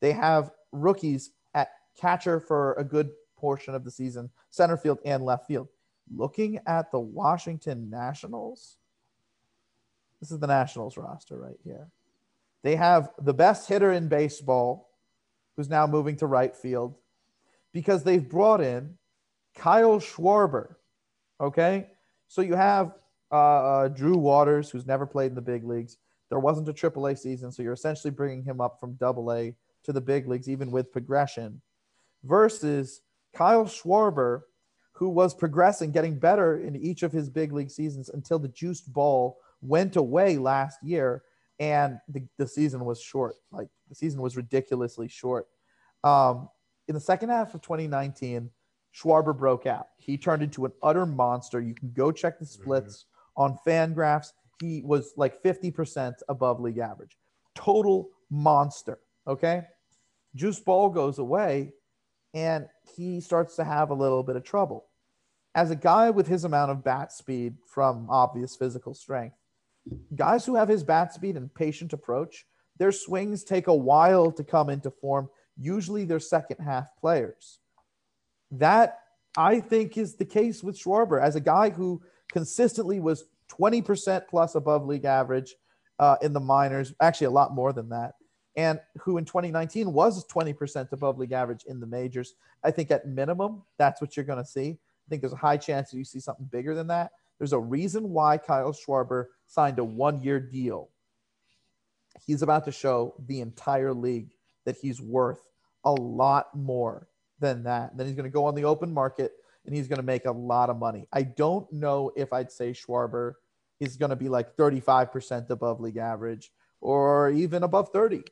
They have rookies at catcher for a good portion of the season, center field and left field looking at the Washington Nationals, this is the Nationals roster right here. They have the best hitter in baseball, who's now moving to right field, because they've brought in Kyle Schwarber. Okay. So you have uh, uh, Drew Waters, who's never played in the big leagues. There wasn't a AAA season. So you're essentially bringing him up from double A to the big leagues, even with progression, versus Kyle Schwarber, who was progressing, getting better in each of his big league seasons until the juiced ball went away last year and the, the season was short. Like the season was ridiculously short. Um, in the second half of 2019, Schwarber broke out. He turned into an utter monster. You can go check the splits mm-hmm. on Fangraphs. He was like 50% above league average. Total monster. Okay. Juice ball goes away and he starts to have a little bit of trouble as a guy with his amount of bat speed from obvious physical strength, guys who have his bat speed and patient approach, their swings take a while to come into form. Usually they're second half players. That I think is the case with Schwarber as a guy who consistently was 20% plus above league average uh, in the minors, actually a lot more than that, and who in 2019 was 20% above league average in the majors. I think at minimum, that's what you're going to see. I think there's a high chance that you see something bigger than that. There's a reason why Kyle Schwarber signed a one year deal. He's about to show the entire league that he's worth a lot more than that. Then he's going to go on the open market and he's going to make a lot of money. I don't know if I'd say Schwarber is going to be like 35% above league average or even above 30.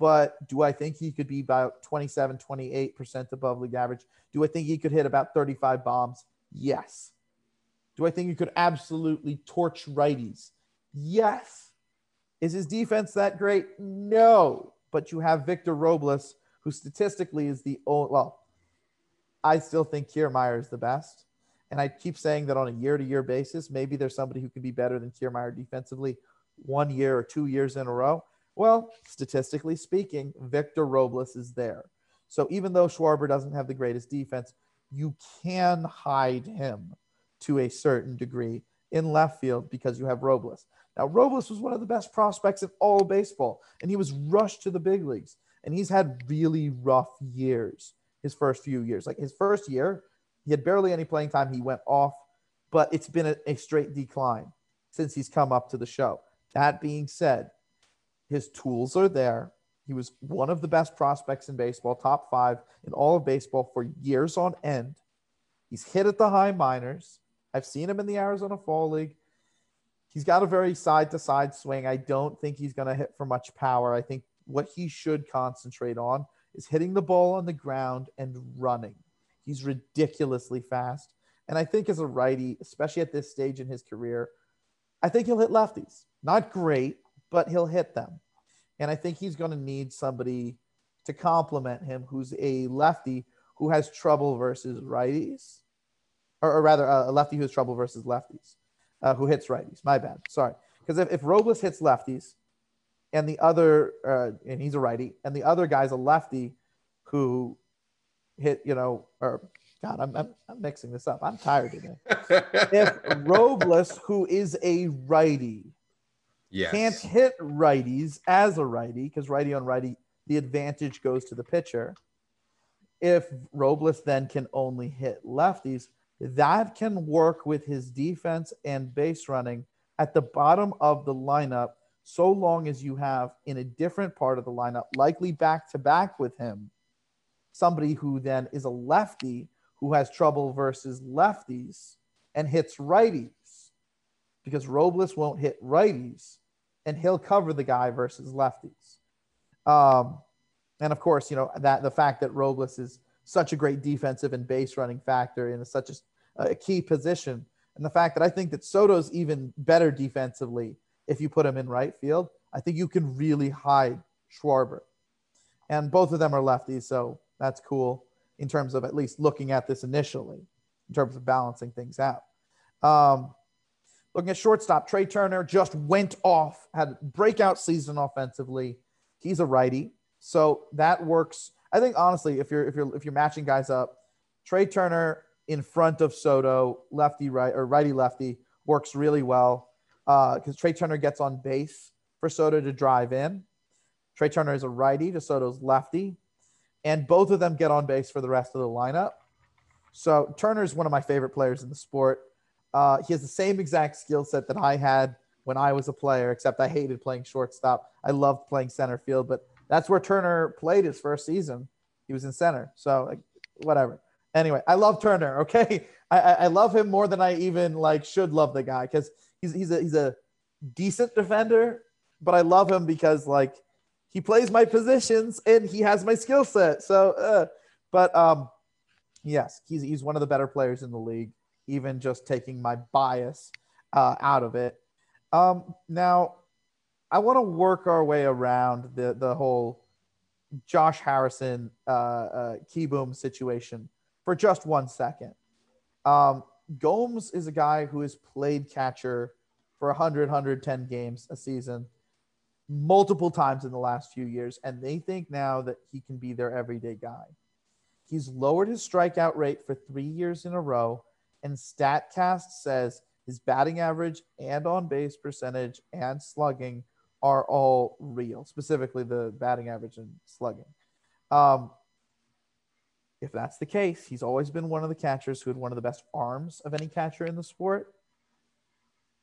But do I think he could be about 27, 28% above league average? Do I think he could hit about 35 bombs? Yes. Do I think he could absolutely torch righties? Yes. Is his defense that great? No. But you have Victor Robles, who statistically is the only, well, I still think Kiermaier is the best. And I keep saying that on a year to year basis, maybe there's somebody who can be better than Kiermaier defensively one year or two years in a row. Well, statistically speaking, Victor Robles is there. So even though Schwarber doesn't have the greatest defense, you can hide him to a certain degree in left field because you have Robles. Now, Robles was one of the best prospects in all baseball, and he was rushed to the big leagues. And he's had really rough years his first few years. Like his first year, he had barely any playing time. He went off, but it's been a, a straight decline since he's come up to the show. That being said, his tools are there. He was one of the best prospects in baseball, top five in all of baseball for years on end. He's hit at the high minors. I've seen him in the Arizona Fall League. He's got a very side to side swing. I don't think he's going to hit for much power. I think what he should concentrate on is hitting the ball on the ground and running. He's ridiculously fast. And I think as a righty, especially at this stage in his career, I think he'll hit lefties. Not great, but he'll hit them. And I think he's going to need somebody to complement him who's a lefty who has trouble versus righties, or, or rather, a lefty who has trouble versus lefties, uh, who hits righties. My bad. Sorry. Because if, if Robles hits lefties, and the other, uh, and he's a righty, and the other guy's a lefty who hit, you know, or God, I'm, I'm, I'm mixing this up. I'm tired today. if Robles, who is a righty, yes. can't hit righties as a righty, because righty on righty, the advantage goes to the pitcher. If Robles then can only hit lefties, that can work with his defense and base running at the bottom of the lineup so long as you have in a different part of the lineup, likely back to back with him, somebody who then is a lefty who has trouble versus lefties and hits righties because Robles won't hit righties and he'll cover the guy versus lefties. Um, and of course, you know that the fact that Robles is such a great defensive and base running factor in such a, a key position, and the fact that I think that Soto's even better defensively if you put him in right field. I think you can really hide Schwarber. And both of them are lefties, so that's cool in terms of at least looking at this initially, in terms of balancing things out. Um, looking at shortstop, Trea Turner just went off, had breakout season offensively. He's a righty, so that works. I think honestly, if you're if you're if you're matching guys up, Trea Turner in front of Soto, lefty right or righty lefty works really well because uh, Trea Turner gets on base for Soto to drive in. Trea Turner is a righty to Soto's lefty, and both of them get on base for the rest of the lineup. So Turner is one of my favorite players in the sport. Uh, he has the same exact skill set that I had when I was a player, except I hated playing shortstop. I loved playing center field, but that's where Turner played his first season. He was in center, so like, whatever. Anyway, I love Turner. Okay, I, I love him more than I even like should love the guy because he's he's a he's a decent defender, but I love him because like he plays my positions and he has my skill set. So, uh, but um, yes, he's he's one of the better players in the league. Even just taking my bias uh, out of it. Um, now, I want to work our way around the the whole Josh Harrison uh, uh, Kieboom situation for just one second. Um, Gomes is a guy who has played catcher for 100, 110 games a season multiple times in the last few years, and they think now that he can be their everyday guy. He's lowered his strikeout rate for three years in a row, and StatCast says His batting average and on base percentage and slugging are all real, specifically the batting average and slugging. Um, if that's the case, he's always been one of the catchers who had one of the best arms of any catcher in the sport.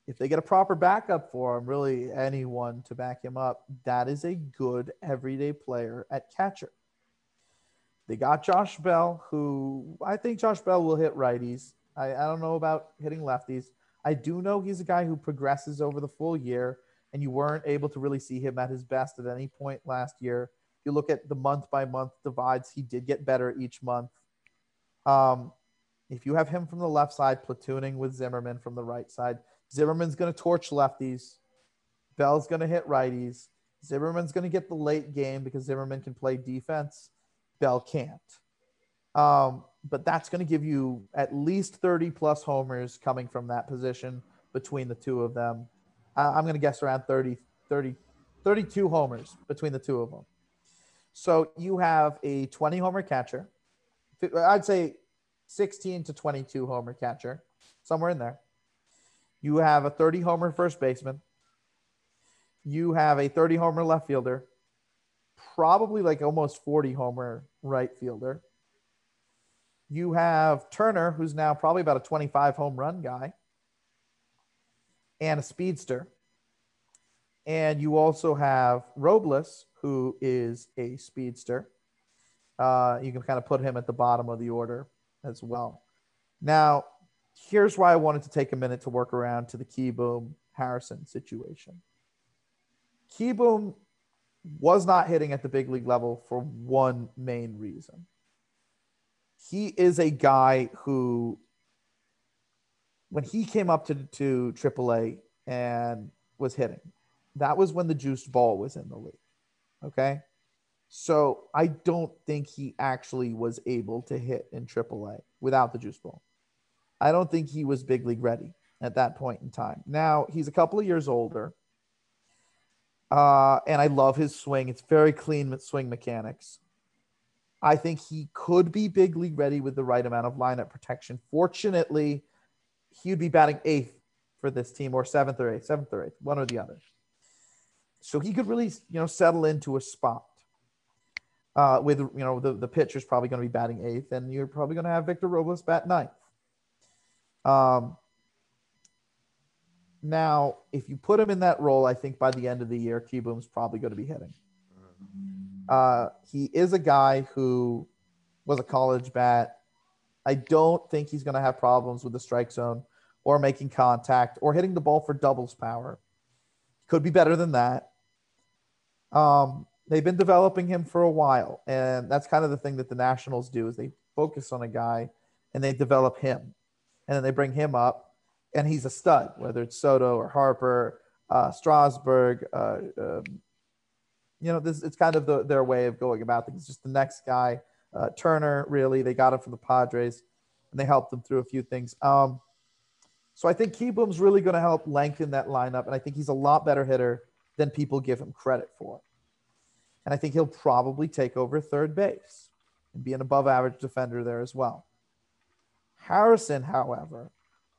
If they get a proper backup for him, really anyone to back him up, that is a good everyday player at catcher. They got Josh Bell, who I think Josh Bell will hit righties. I, I don't know about hitting lefties. I do know he's a guy who progresses over the full year, and you weren't able to really see him at his best at any point last year you look at the month by month divides, he did get better each month. Um, if you have him from the left side platooning with Zimmerman from the right side, Zimmerman's going to torch lefties. Bell's going to hit righties. Zimmerman's going to get the late game because Zimmerman can play defense. Bell can't. Um, but that's going to give you at least 30 plus homers coming from that position between the two of them. I'm going to guess around 30, 30, 32 homers between the two of them. So you have a 20 homer catcher. I'd say 16 to 22 homer catcher, somewhere in there. You have a 30 homer first baseman. You have a 30 homer left fielder, probably like almost 40 homer right fielder. You have Turner, who's now probably about a 25 home run guy, and a speedster. And you also have Robles, who is a speedster. Uh, you can kind of put him at the bottom of the order as well. Now, here's why I wanted to take a minute to work around to the Kieboom Harrison situation. Kieboom was not hitting at the big league level for one main reason. He is a guy who, when he came up to, to AAA and was hitting, that was when the juiced ball was in the league. Okay. So I don't think he actually was able to hit in AAA without the juice ball. I don't think he was big league ready at that point in time. Now he's a couple of years older. Uh, and I love his swing. It's very clean swing mechanics. I think he could be big league ready with the right amount of lineup protection. Fortunately, he would be batting eighth for this team or seventh or eighth, seventh or eighth, one or the other so he could really you know settle into a spot. Uh, with you know the the pitcher's probably going to be batting eighth, and you're probably going to have Victor Robles bat ninth. Um, now, if you put him in that role, I think by the end of the year, Kieboom's probably going to be hitting. Uh, he is a guy who was a college bat. I don't think he's going to have problems with the strike zone or making contact or hitting the ball for doubles power. Could be better than that. Um, they've been developing him for a while, and that's kind of the thing that the Nationals do is they focus on a guy and they develop him, and then they bring him up, and he's a stud. Whether it's Soto or Harper, uh, Strasburg, uh, um, you know, this it's kind of the, their way of going about things. Just the next guy, uh, Turner. Really, they got him from the Padres, and they helped them through a few things. Um, so I think Kieboom's really going to help lengthen that lineup, and I think he's a lot better hitter than people give him credit for. And I think he'll probably take over third base and be an above average defender there as well. Harrison, however,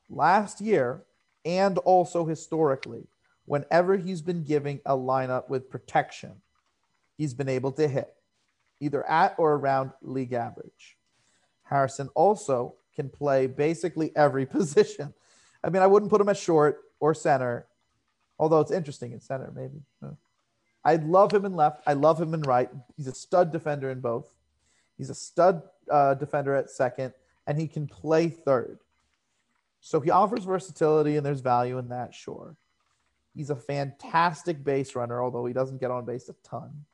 last year and also historically, whenever he's been giving a lineup with protection, he's been able to hit either at or around league average. Harrison also can play basically every position. I mean, I wouldn't put him at short or center, although it's interesting in center, maybe. I love him in left. I love him in right. He's a stud defender in both. He's a stud uh, defender at second, and he can play third. So he offers versatility, and there's value in that, sure. He's a fantastic base runner, although he doesn't get on base a ton.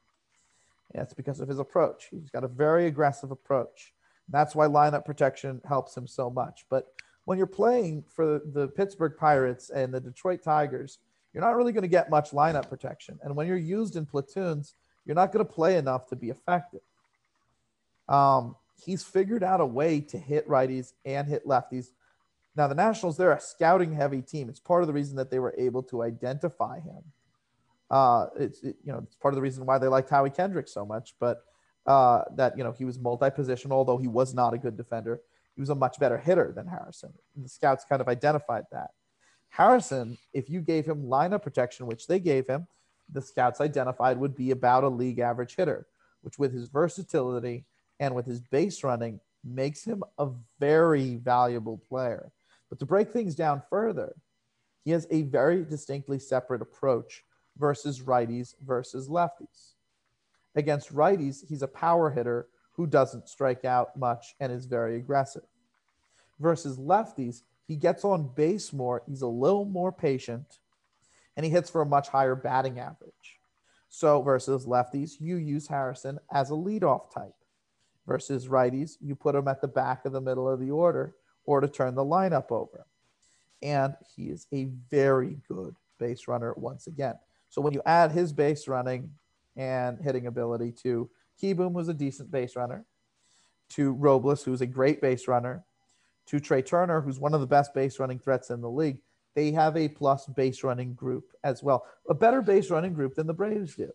That's because of his approach. He's got a very aggressive approach. That's why lineup protection helps him so much. But when you're playing for the Pittsburgh Pirates and the Detroit Tigers, you're not really going to get much lineup protection. And when you're used in platoons, you're not going to play enough to be effective. Um, he's figured out a way to hit righties and hit lefties. Now, the Nationals, they're a scouting heavy team. It's part of the reason that they were able to identify him. Uh, it's, it, you know, it's part of the reason why they liked Howie Kendrick so much, but uh, that, you know, he was multi positional, although he was not a good defender he was a much better hitter than Harrison. And the scouts kind of identified that. Harrison, if you gave him lineup protection, which they gave him, the scouts identified would be about a league average hitter, which with his versatility and with his base running makes him a very valuable player. But to break things down further, he has a very distinctly separate approach versus righties versus lefties. Against righties, he's a power hitter who doesn't strike out much and is very aggressive. Versus lefties, he gets on base more, he's a little more patient, and he hits for a much higher batting average. So versus lefties, you use Harrison as a leadoff type. Versus righties, you put him at the back of the middle of the order or to turn the lineup over. And he is a very good base runner once again. So when you add his base running and hitting ability to Kieboom, was a decent base runner, to Robles, who's a great base runner, to Trea Turner, who's one of the best base running threats in the league, they have a plus base running group as well, a better base running group than the Braves do.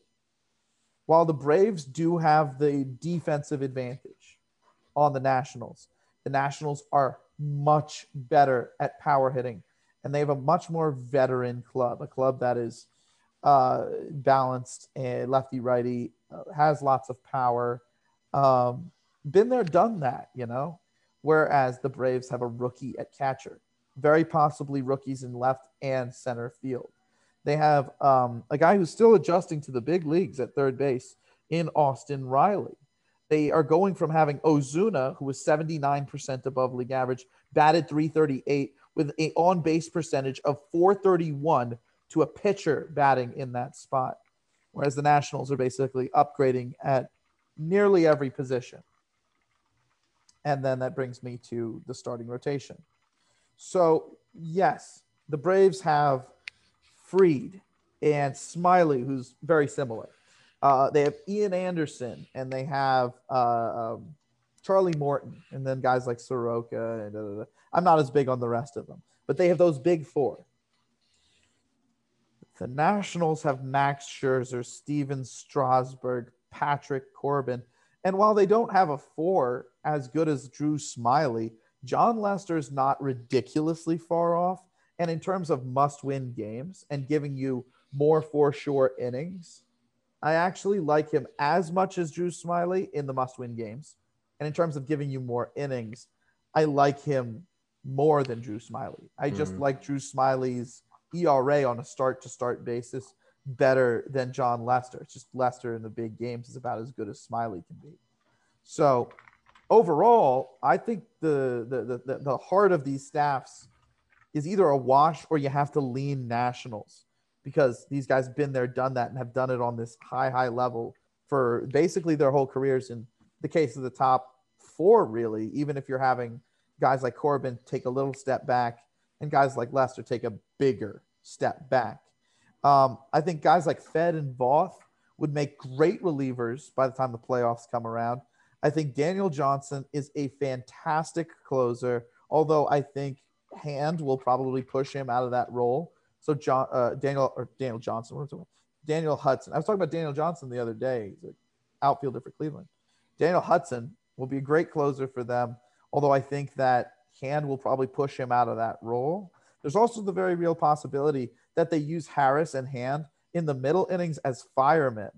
While the Braves do have the defensive advantage on the Nationals, the Nationals are much better at power hitting, and they have a much more veteran club, a club that is uh, balanced and lefty righty, has lots of power. Um, been there, done that, you know. Whereas the Braves have a rookie at catcher very possibly rookies in left and center field. They have um, a guy who's still adjusting to the big leagues at third base in Austin Riley. They are going from having Ozuna, who was 79% above league average, batted 338 with an on base percentage of 431 to a pitcher batting in that spot. Whereas the Nationals are basically upgrading at nearly every position. And then that brings me to the starting rotation. So, yes, the Braves have Fried and Smyly, who's very similar. Uh, they have Ian Anderson and they have uh, um, Charlie Morton, and then guys like Soroka. And da, da, da. I'm not as big on the rest of them, but they have those big four. The Nationals have Max Scherzer, Stephen Strasburg, Patrick Corbin. And while they don't have a four as good as Drew Smyly, Jon Lester is not ridiculously far off. And in terms of must win games and giving you more for sure innings, I actually like him as much as Drew Smyly in the must win games. And in terms of giving you more innings, I like him more than Drew Smyly. I just mm-hmm. like Drew Smyly's ERA on a start to start basis better than Jon Lester. It's just Lester in the big games is about as good as Smyly can be. So overall, I think the, the the the heart of these staffs is either a wash or you have to lean nationals because these guys have been there, done that, and have done it on this high high level for basically their whole careers. In the case of the top four, really, even if you're having guys like Corbin take a little step back and guys like Lester take a bigger step back. Um, I think guys like Fed and Voth would make great relievers by the time the playoffs come around. I think Daniel Johnson is a fantastic closer, although I think Hand will probably push him out of that role. So John, uh, Daniel or Daniel Johnson, what was Daniel Hudson. I was talking about Daniel Johnson the other day. He's an outfielder for Cleveland. Daniel Hudson will be a great closer for them, although I think that Hand will probably push him out of that role. There's also the very real possibility that they use Harris and Hand in the middle innings as firemen,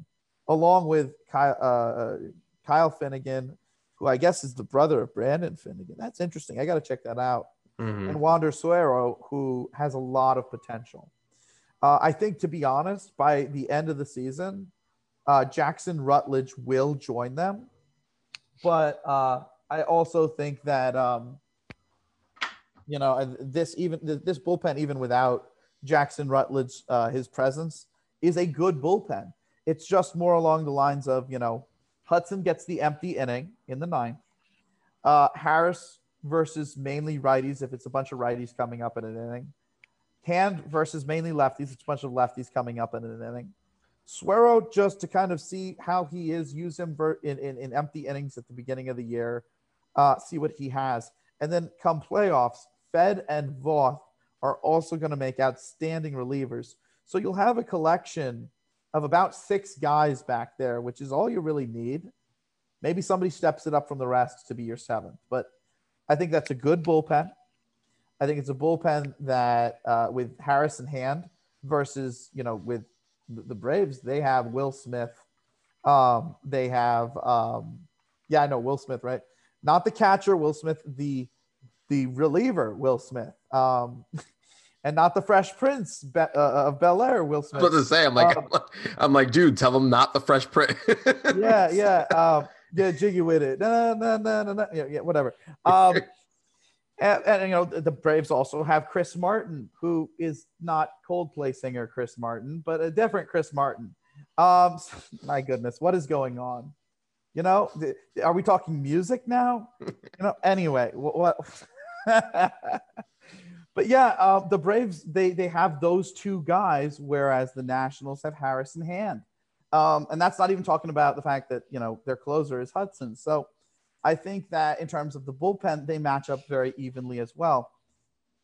along with Kyle, uh, uh Kyle Finnegan, who I guess is the brother of Brandon Finnegan. That's interesting. I got to check that out. Mm-hmm. And Wander Suero, who has a lot of potential. Uh, I think, to be honest, by the end of the season, uh, Jackson Rutledge will join them. But uh, I also think that, um, you know, this even this bullpen, even without Jackson Rutledge, uh, his presence, is a good bullpen. It's just more along the lines of, you know, Hudson gets the empty inning in the ninth. Uh, Harris versus mainly righties, if it's a bunch of righties coming up in an inning. Hand versus mainly lefties, it's a bunch of lefties coming up in an inning. Suero, just to kind of see how he is, use him in, in, in empty innings at the beginning of the year, uh, see what he has. And then come playoffs, Fed and Voth are also going to make outstanding relievers. So you'll have a collection of about six guys back there, which is all you really need. Maybe somebody steps it up from the rest to be your seventh, but I think that's a good bullpen. I think it's a bullpen that uh, with Harris in hand versus you know with the Braves, they have Will Smith. Um, they have um, yeah, I know Will Smith, right? Not the catcher, Will Smith, the the reliever, Will Smith. Um, and not the Fresh Prince Be- uh, of Bel Air, Will Smith. I was about to say, I'm like, um, I'm like, dude, tell them not the Fresh Prince. yeah, yeah, um, yeah, jiggy with it, nah, nah, nah, nah, nah. Yeah, yeah, whatever. Um, and, and, you know the Braves also have Chris Martin, who is not Coldplay singer Chris Martin, but a different Chris Martin. Um, my goodness, what is going on? You know, are we talking music now? You know, anyway, what? but yeah, uh, the Braves they they have those two guys, whereas the Nationals have Harris in hand, um, and that's not even talking about the fact that you know their closer is Hudson. So I think that in terms of the bullpen, they match up very evenly as well.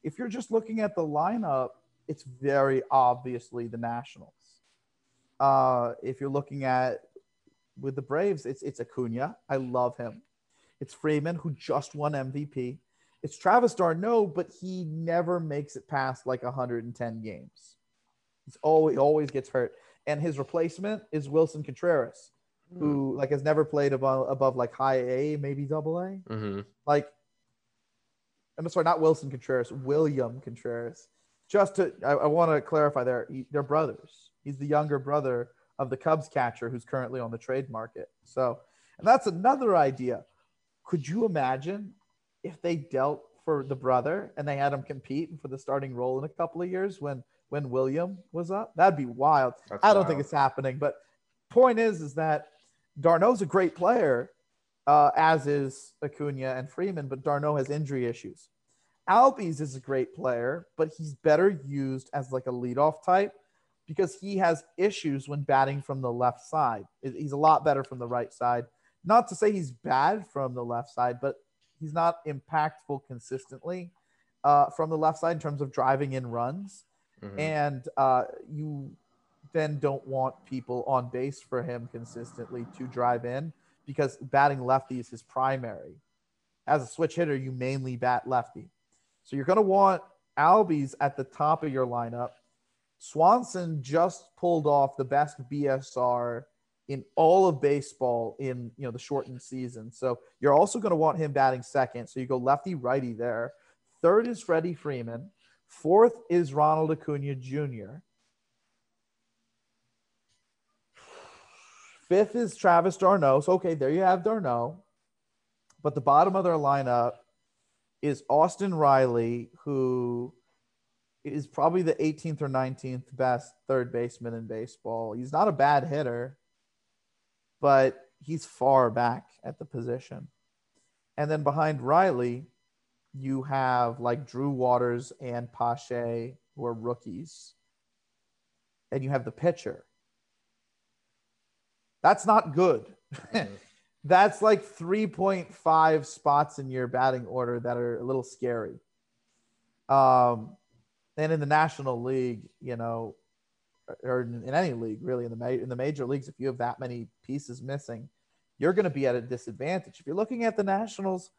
If you're just looking at the lineup, it's very obviously the Nationals. Uh, if you're looking at with the Braves, it's it's Acuna. I love him. It's Freeman who just won MVP. It's Travis d'Arnaud, but he never makes it past like 110 games. He's always always gets hurt. And his replacement is Willson Contreras, who hmm. like has never played above above like high A, maybe double A. Mm-hmm. Like, I'm sorry, not Willson Contreras, William Contreras. Just to, I, I want to clarify there, they're brothers. He's the younger brother of the Cubs catcher who's currently on the trade market. So, and that's another idea. Could you imagine if they dealt for the brother and they had him compete for the starting role in a couple of years when when William was up. That'd be wild. That's I don't wild. think it's happening, but point is is that d'Arnaud's a great player, uh, as is Acuna and Freeman, but d'Arnaud has injury issues. Albies is a great player, but he's better used as like a leadoff type because he has issues when batting from the left side. He's a lot better from the right side. Not to say he's bad from the left side, but he's not impactful consistently uh, from the left side in terms of driving in runs. Mm-hmm. And uh, you then don't want people on base for him consistently to drive in because batting lefty is his primary. As a switch hitter, you mainly bat lefty. So you're going to want Albies at the top of your lineup. Swanson just pulled off the best BSR in all of baseball in you know the shortened season. So you're also going to want him batting second. So you go lefty righty there. Third is Freddie Freeman. Fourth is Ronald Acuna Jr. Fifth is Travis d'Arnaud. So okay, there you have d'Arnaud. But the bottom of their lineup is Austin Riley, who is probably the 18th or 19th best third baseman in baseball. He's not a bad hitter but he's far back at the position. And then behind Riley, you have like Drew Waters and Pache, who are rookies. And you have the pitcher. That's not good. Mm-hmm. That's like 3.5 spots in your batting order that are a little scary. Um, and in the National League, you know, or in, in any league really in the ma- in the major leagues if you have that many pieces missing you're going to be at a disadvantage. If you're looking at the nationals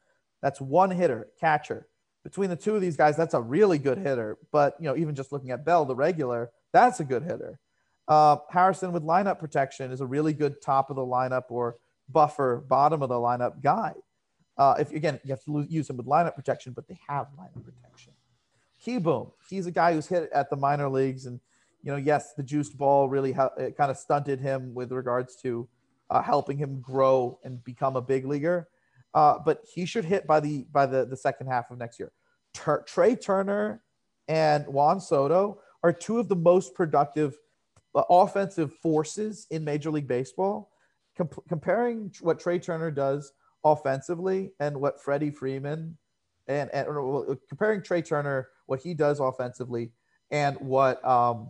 that's one hitter catcher. Between the two of these guys that's a really good hitter. But you know even just looking at bell the regular that's a good hitter. Uh, harrison with lineup protection is a really good top of the lineup or buffer bottom of the lineup guy. Uh, if again you have to use him with lineup protection but they have lineup protection. Kieboom, he's a guy who's hit at the minor leagues and you know, yes, the juiced ball really ha- it kind of stunted him with regards to uh, helping him grow and become a big leaguer. Uh, but he should hit by the by the, the second half of next year. Tur- Trea Turner and Juan Soto are two of the most productive uh, offensive forces in Major League Baseball. Com- comparing what Trea Turner does offensively and what Freddie Freeman and, and comparing Trea Turner what he does offensively and what um,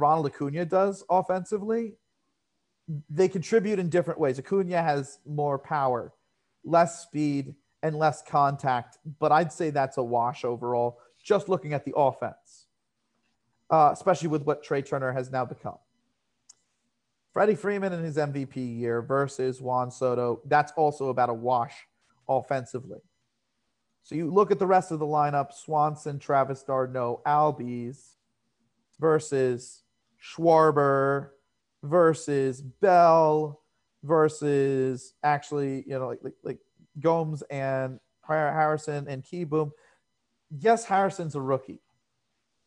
Ronald Acuna does offensively, they contribute in different ways. Acuna has more power, less speed, and less contact, but I'd say that's a wash overall, just looking at the offense, uh, especially with what Trea Turner has now become. Freddie Freeman in his MVP year versus Juan Soto, that's also about a wash offensively. So you look at the rest of the lineup: Swanson, Travis d'Arnaud, Albies versus Schwarber versus Bell versus actually, you know, like like, like Gomes and Harrison and Kieboom. Yes, Harrison's a rookie,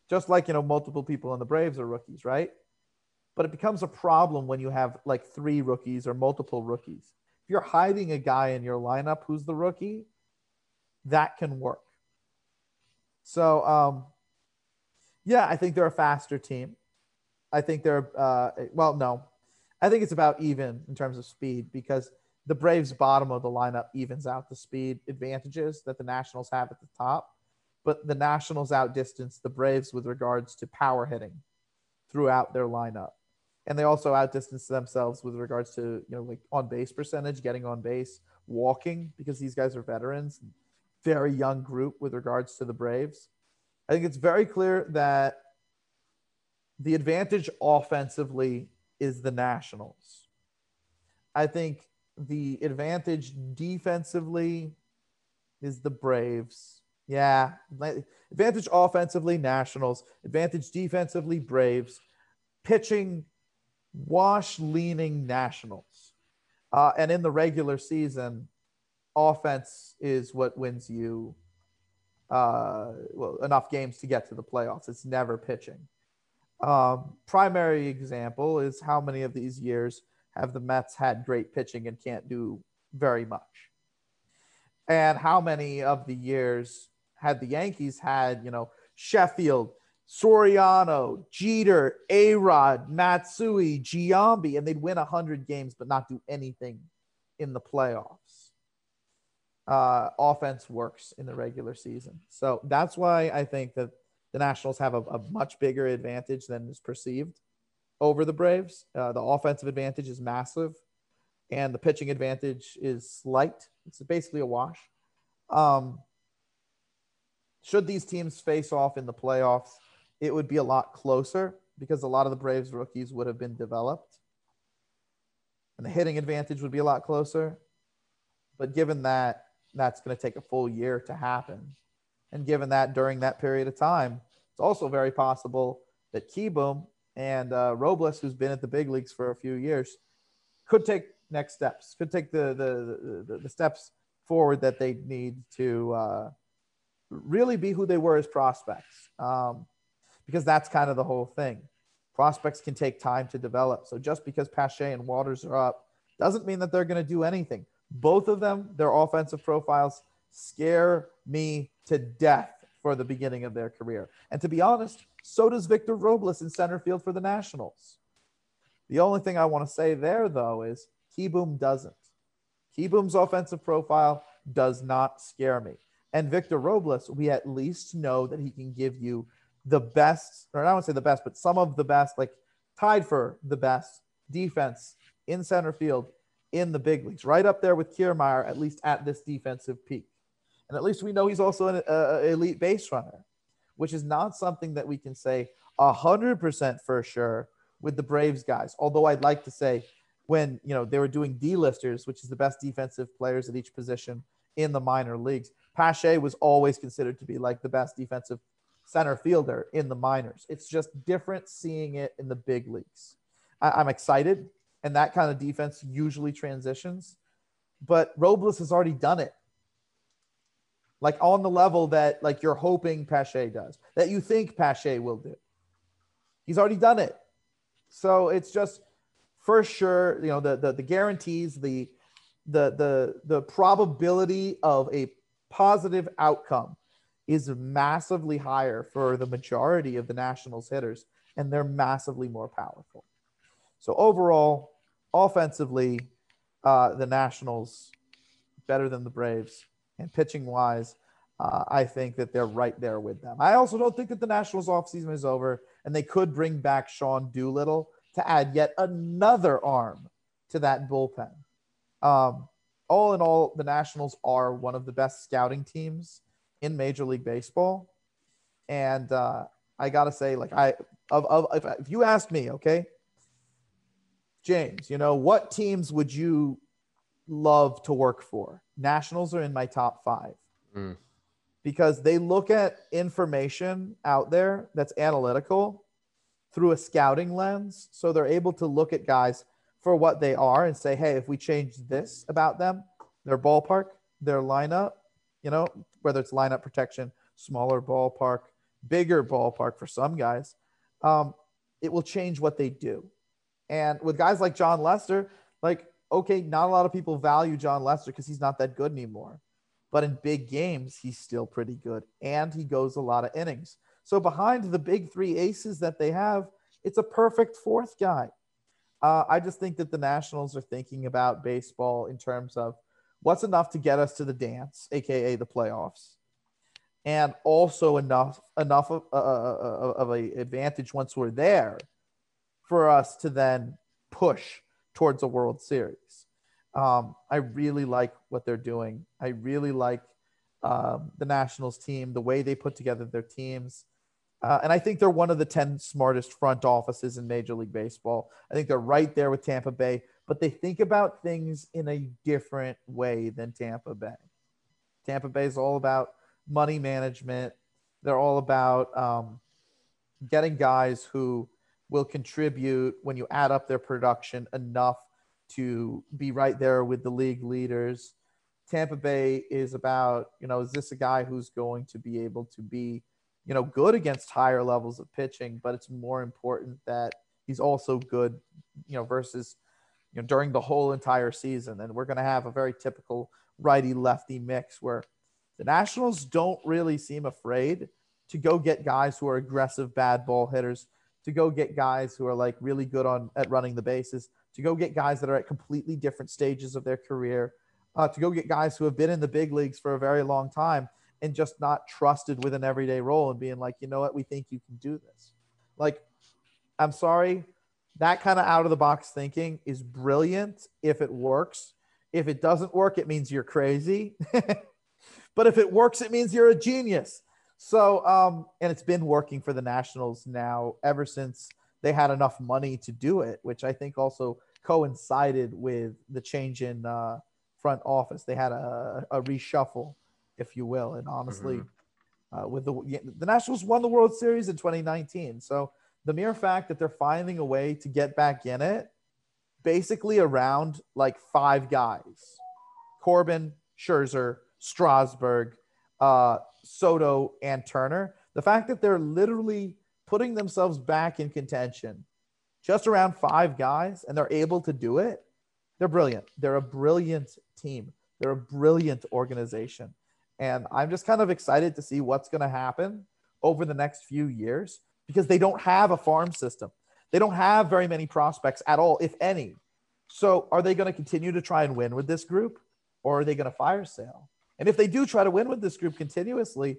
just like you know multiple people on the Braves are rookies, right? But it becomes a problem when you have like three rookies or multiple rookies. If you're hiding a guy in your lineup who's the rookie, that can work. So, um, yeah, I think they're a faster team. I think they're, uh, well, no, I think it's about even in terms of speed because the Braves' bottom of the lineup evens out the speed advantages that the Nationals have at the top. But the Nationals outdistance the Braves with regards to power hitting throughout their lineup. And they also outdistance themselves with regards to, you know, like on base percentage, getting on base, walking, because these guys are veterans very young group with regards to the Braves. I think it's very clear that the advantage offensively is the Nationals. I think the advantage defensively is the Braves. Yeah, advantage offensively Nationals, advantage defensively Braves, pitching wash leaning Nationals. Uh, and in the regular season, offense is what wins you uh, well, enough games to get to the playoffs. It's never pitching. Um, primary example is how many of these years have the Mets had great pitching and can't do very much? And how many of the years had the Yankees had, you know, Sheffield, Soriano, Jeter, A Rod, Matsui, Giambi, and they'd win 100 games but not do anything in the playoffs? uh, offense works in the regular season. So that's why I think that the Nationals have a, a much bigger advantage than is perceived over the Braves. Uh, the offensive advantage is massive, and the pitching advantage is slight. It's basically a wash. Um, should these teams face off in the playoffs, it would be a lot closer because a lot of the Braves rookies would have been developed. And the hitting advantage would be a lot closer. But given that that's going to take a full year to happen. And given that during that period of time, it's also very possible that Kieboom and uh, Robles, who's been at the big leagues for a few years, could take next steps, could take the the, the, the steps forward that they need to uh, really be who they were as prospects. Um, because that's kind of the whole thing. Prospects can take time to develop. So just because Pache and Waters are up doesn't mean that they're going to do anything. Both of them, their offensive profiles scare me to death for the beginning of their career. And to be honest, so does Victor Robles in center field for the Nationals. The only thing I want to say there, though, is Kieboom doesn't. Kieboom's offensive profile does not scare me. And Victor Robles, we at least know that he can give you the best, or I don't want to say the best, but some of the best, like tied for the best defense in center field in the big leagues, right up there with Kiermaier, at least at this defensive peak. And at least we know he's also an uh, elite base runner, which is not something that we can say 100% for sure with the Braves guys. Although I'd like to say when, you know, they were doing D-listers, which is the best defensive players at each position in the minor leagues, Pache was always considered to be like the best defensive center fielder in the minors. It's just different seeing it in the big leagues. I, am excited and that kind of defense usually transitions. But Robles has already done it. Like on the level that like you're hoping Pache does, that you think Pache will do. He's already done it. So it's just for sure, you know, the the, the guarantees, the the the the probability of a positive outcome is massively higher for the majority of the Nationals hitters, and they're massively more powerful. So overall, offensively, uh, the Nationals better than the Braves, and pitching wise, uh, I think that they're right there with them. I also don't think that the Nationals offseason is over, and they could bring back Sean Doolittle to add yet another arm to that bullpen. Um, all in all, the Nationals are one of the best scouting teams in Major League Baseball, and uh, I gotta say, like I of, of if, if you ask me, okay, James, you know, what teams would you love to work for? Nationals are in my top five. Mm. because they look at information out there that's analytical through a scouting lens. So they're able to look at guys for what they are and say, hey, if we change this about them, their ballpark, their lineup, you know, whether it's lineup protection, smaller ballpark, bigger ballpark for some guys, um, it will change what they do. And with guys like Jon Lester, like, okay, not a lot of people value Jon Lester because he's not that good anymore. But in big games, he's still pretty good. And he goes a lot of innings. So behind the big three aces that they have, it's a perfect fourth guy. Uh, I just think that the Nationals are thinking about baseball in terms of what's enough to get us to the dance, aka the playoffs, and also enough enough of, uh, uh, uh of a advantage once we're there for us to then push towards a World Series. Um, I really like what they're doing. I really like um, the Nationals team, the way they put together their teams. Uh, and I think they're one of the 10 smartest front offices in Major League Baseball. I think they're right there with Tampa Bay, but they think about things in a different way than Tampa Bay. Tampa Bay is all about money management, they're all about um, getting guys who will contribute when you add up their production enough to be right there with the league leaders. Tampa Bay is about, you know, is this a guy who's going to be able to be, you know, good against higher levels of pitching, but it's more important that he's also good, you know, versus, you know, during the whole entire season. And we're going to have a very typical righty lefty mix where the Nationals don't really seem afraid to go get guys who are aggressive bad ball hitters, to go get guys who are like really good on at running the bases, to go get guys that are at completely different stages of their career, uh, to go get guys who have been in the big leagues for a very long time and just not trusted with an everyday role and being like, you know what, we think you can do this. Like, I'm sorry, that kind of out of the box thinking is brilliant if it works. If it doesn't work, it means you're crazy. but if it works, it means you're a genius. So, um, and it's been working for the Nationals now ever since they had enough money to do it, which I think also coincided with the change in uh, front office. They had a, a reshuffle, if you will, and honestly, mm-hmm. uh, with the the Nationals won the World Series in 2019, so the mere fact that they're finding a way to get back in it, basically around like five guys, Corbin, Scherzer, Strasburg, uh, Soto, and Turner. The fact that they're literally putting themselves back in contention, just around five guys, and they're able to do it. They're brilliant. They're a brilliant team. They're a brilliant organization. And I'm just kind of excited to see what's going to happen over the next few years because they don't have a farm system. They don't have very many prospects at all, if any. So, are they going to continue to try and win with this group or are they going to fire sale? And if they do try to win with this group continuously,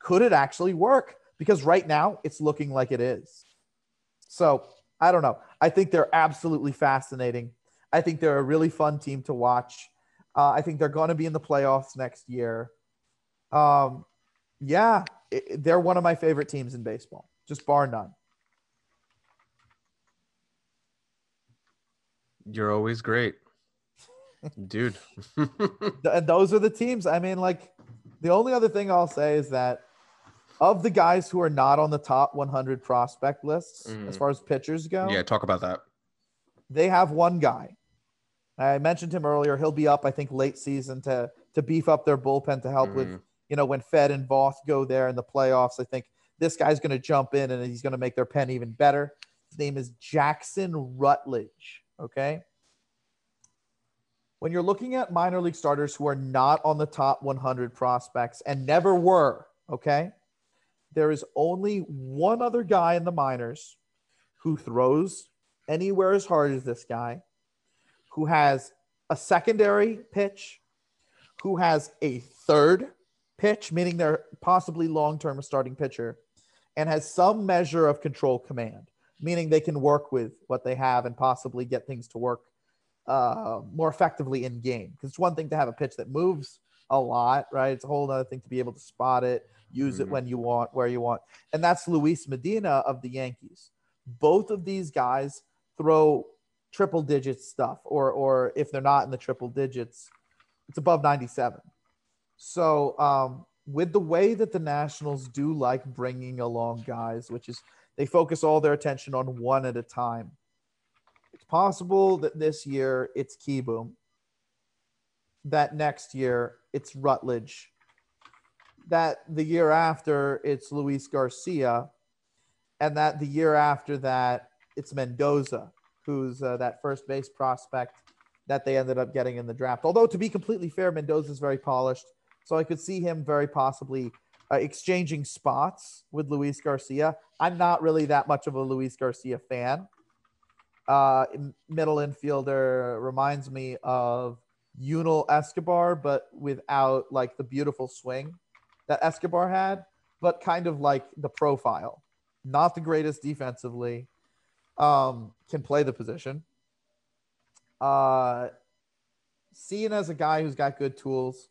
could it actually work? Because right now it's looking like it is. So, I don't know. I think they're absolutely fascinating. I think they're a really fun team to watch. Uh, I think they're going to be in the playoffs next year. Um, yeah, it, they're one of my favorite teams in baseball, just bar none. You're always great, dude. and those are the teams. I mean, like, the only other thing I'll say is that of the guys who are not on the top 100 prospect lists mm. as far as pitchers go, yeah, talk about that. They have one guy. I mentioned him earlier. He'll be up, I think, late season to to beef up their bullpen to help mm. with you know, when Fed and Voth go there in the playoffs, I think this guy's going to jump in and he's going to make their pen even better. His name is Jackson Rutledge. Okay. When you're looking at minor league starters who are not on the top 100 prospects and never were, okay, there is only one other guy in the minors who throws anywhere as hard as this guy, who has a secondary pitch, who has a third pitch, meaning they're possibly long term starting pitcher, and has some measure of control command, meaning they can work with what they have and possibly get things to work uh, more effectively in game. Because it's one thing to have a pitch that moves a lot, right? It's a whole other thing to be able to spot it, use mm-hmm. it when you want, where you want. And that's Luis Medina of the Yankees. Both of these guys throw triple digit stuff, or or if they're not in the triple digits, it's above 97. So um, with the way that the Nationals do like bringing along guys, which is they focus all their attention on one at a time. Possible that this year it's Kieboom, that next year it's Rutledge, that the year after it's Luis Garcia, and that the year after that it's Mendoza, who's uh, that first base prospect that they ended up getting in the draft. Although to be completely fair, Mendoza is very polished, so I could see him very possibly uh, exchanging spots with Luis Garcia. I'm not really that much of a Luis Garcia fan. Uh, middle infielder reminds me of Yunel Escobar, but without like the beautiful swing that Escobar had, but kind of like the profile. Not the greatest defensively, um, can play the position. Uh, seen as a guy who's got good tools,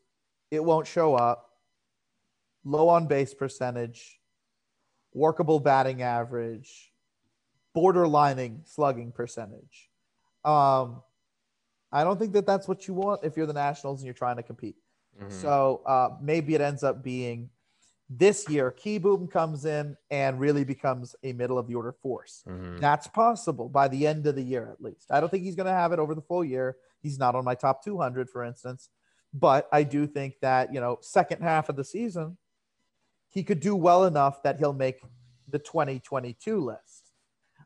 it won't show up. Low on base percentage, workable batting average, borderlining slugging percentage. Um, I don't think that that's what you want if you're the Nationals and you're trying to compete. Mm-hmm. So uh, maybe it ends up being this year, Kieboom comes in and really becomes a middle of the order force. Mm-hmm. That's possible by the end of the year, at least. I don't think he's going to have it over the full year. He's not on my top 200, for instance. But I do think that, you know, second half of the season, he could do well enough that he'll make the 2022 list.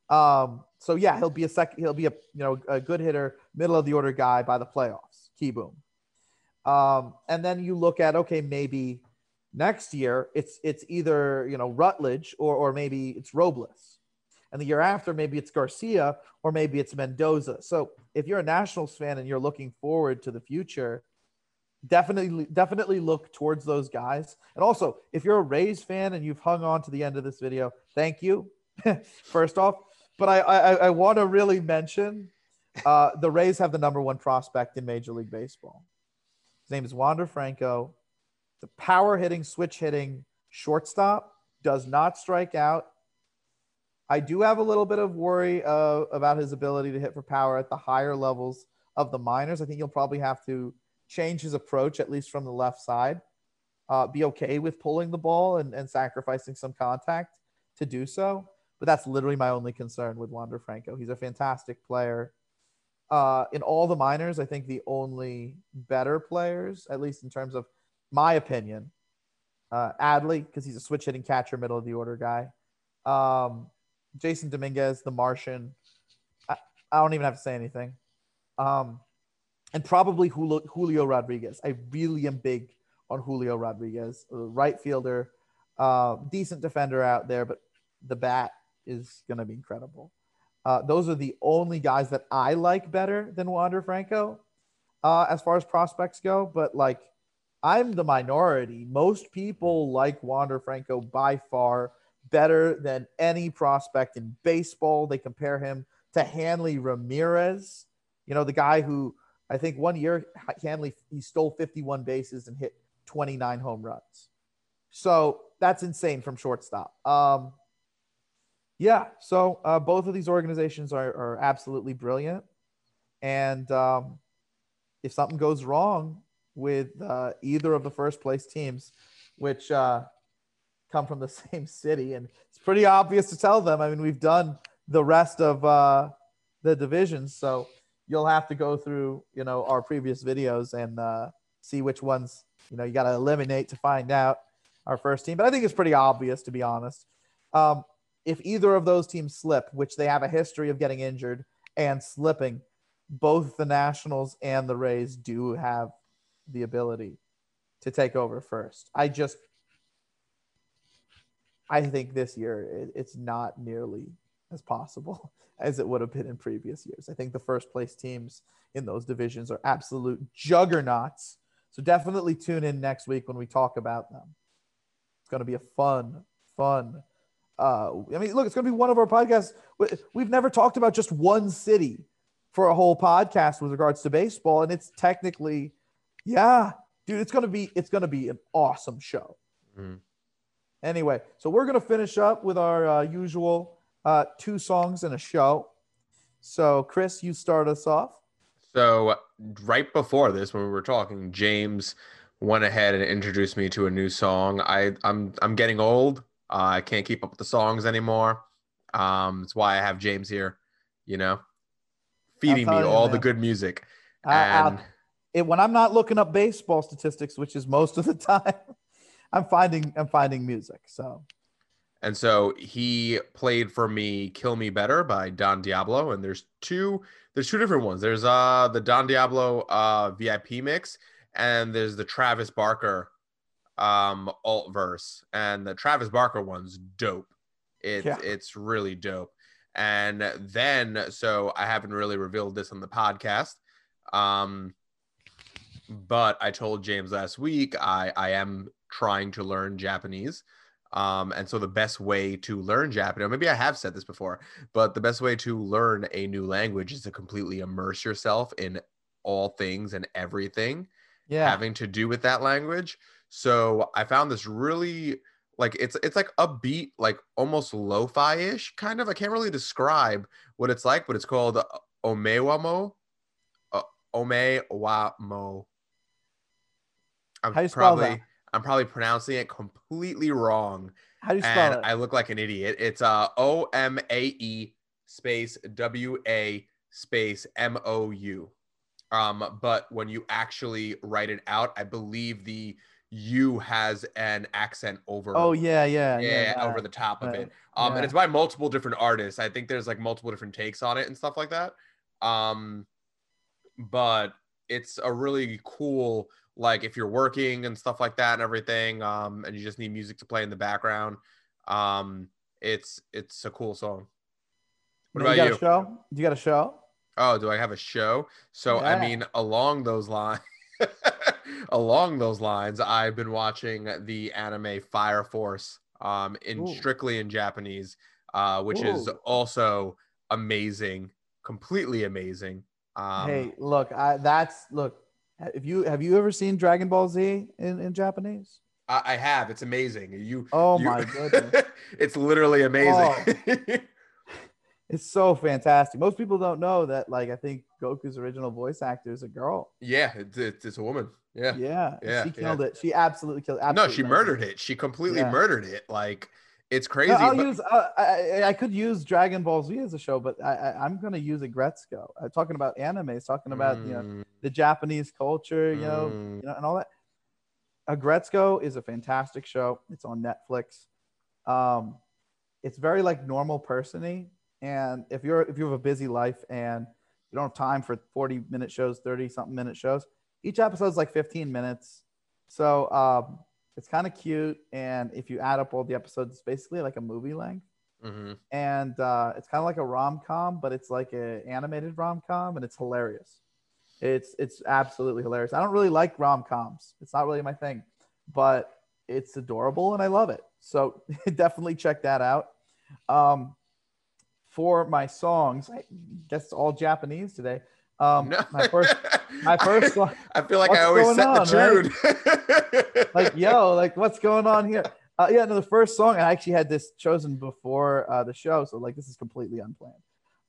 Um, so yeah, he'll be a second, he'll be a, you know, a good hitter, middle of the order guy by the playoffs, Kieboom. Um, and then you look at, okay, maybe Next year, it's it's either you know Rutledge or or maybe it's Robles, and the year after maybe it's Garcia or maybe it's Mendoza. So if you're a Nationals fan and you're looking forward to the future, definitely definitely look towards those guys. And also, if you're a Rays fan and you've hung on to the end of this video, thank you. First off, but I I, I want to really mention uh, the Rays have the number one prospect in Major League Baseball. His name is Wander Franco the power hitting, switch hitting shortstop does not strike out. I do have a little bit of worry uh, about his ability to hit for power at the higher levels of the minors. I think he'll probably have to change his approach, at least from the left side. Uh, be okay with pulling the ball and, and sacrificing some contact to do so. But that's literally my only concern with Wander Franco. He's a fantastic player. Uh, in all the minors, I think the only better players, at least in terms of my opinion. Uh, Adley, because he's a switch hitting catcher, middle of the order guy. Um, Jasson Dominguez, the Martian. I, I, don't even have to say anything. Um, and probably Julio, Julio, Rodriguez. I really am big on Julio Rodriguez, right fielder, uh, decent defender out there, but the bat is going to be incredible. Uh, those are the only guys that I like better than Wander Franco uh, as far as prospects go. But like, I'm the minority. Most people like Wander Franco by far better than any prospect in baseball. They compare him to Hanley Ramirez, you know, the guy who I think one year Hanley he stole 51 bases and hit 29 home runs. So that's insane from shortstop. Um, yeah, so uh, both of these organizations are, are absolutely brilliant. And um, if something goes wrong, with uh, either of the first place teams, which uh, come from the same city. And it's pretty obvious to tell them. I mean, we've done the rest of uh, the divisions. So you'll have to go through, you know, our previous videos and uh, see which ones, you know, you got to eliminate to find out our first team. But I think it's pretty obvious, to be honest. Um, if either of those teams slip, which they have a history of getting injured and slipping, both the Nationals and the Rays do have the ability to take over first. I just, I think this year it, it's not nearly as possible as it would have been in previous years. I think the first place teams in those divisions are absolute juggernauts. So definitely tune in next week when we talk about them. It's going to be a fun, fun. Uh, I mean, look, it's going to be one of our podcasts. We've never talked about just one city for a whole podcast with regards to baseball, and it's technically yeah, dude, it's gonna be it's gonna be an awesome show. Mm. Anyway, so we're gonna finish up with our uh, usual uh, two songs and a show. So, Chris, you start us off. So, right before this, when we were talking, James went ahead and introduced me to a new song. I I'm I'm getting old. Uh, I can't keep up with the songs anymore. Um, that's why I have James here. You know, feeding me you, all the good music. I- I- And it, when I'm not looking up baseball statistics, which is most of the time, I'm finding I'm finding music. So And so he played for me "Kill Me Better" by Don Diablo, and there's two there's two different ones. There's uh the Don Diablo uh VIP mix, and there's the Travis Barker um alt verse, and the Travis Barker one's dope. It's Yeah. it's really dope. And then so I haven't really revealed this on the podcast. Um but I told James last week I I am trying to learn Japanese. Um, and so the best way to learn Japanese, maybe I have said this before, but the best way to learn a new language is to completely immerse yourself in all things and everything yeah, having to do with that language. So I found this really like it's it's like upbeat, like almost lo-fi ish kind of. I can't really describe what it's like, but it's called Omewamo. Uh, Omewamo. I'm How you spell probably that? I'm probably pronouncing it completely wrong, how do you spell and it? I look like an idiot. It's uh O M A E space W A space M O U. Um, but when you actually write it out, I believe the U has an accent over. oh yeah, yeah, yeah, yeah. over the top of it. Um, Yeah. and it's by multiple different artists. I think there's like multiple different takes on it and stuff like that. Um, but it's a really cool like if you're working and stuff like that and everything. Um, and you just need music to play in the background. Um, it's it's a cool song. What you about got you? a show? You got a show? Oh, do I have a show? So I mean, along those lines, along those lines, I've been watching the anime Fire Force, um, in Ooh. strictly in Japanese, uh, which is also amazing, completely amazing. Um, hey, look, I that's look. If you have you ever seen Dragon Ball Z in, in Japanese? I, I have. It's amazing. You. Oh you- my goodness. it's literally amazing. It's so fantastic. Most people don't know that. Like, I think Goku's original voice actor is a girl. yeah, it's, it's, it's a woman. Yeah. Yeah, Yeah, she yeah. killed it. She absolutely killed. It. No, she murdered it. She completely Yeah. murdered it. Like it's crazy. No, I'll but- use. Uh, I, I- could use Dragon Ball Z as a show, but I, I, I'm gonna use Aggretsuko. I'm talking about animes, talking about you know Mm, the Japanese culture, you know, mm. you know, and all that. Aggretsuko is a fantastic show. It's on Netflix. Um, it's very like normal persony, and if you're if you have a busy life and you don't have time for 40 minute shows, 30 something minute shows, each episode's like 15 minutes. So um, it's kind of cute, and if you add up all the episodes, it's basically like a movie length Mhm. and uh, it's kind of like a rom com, but it's like a animated rom com, and it's hilarious. It's it's absolutely hilarious. I don't really like rom coms. It's not really my thing, but it's adorable and I love it. So definitely check that out. Um, for my songs, I guess it's all Japanese today. Um, No. my first my first song, I feel like I always set on, the tune. like yo, like what's going on here? Uh, yeah, no, the first song I actually had this chosen before uh, the show, so like this is completely unplanned.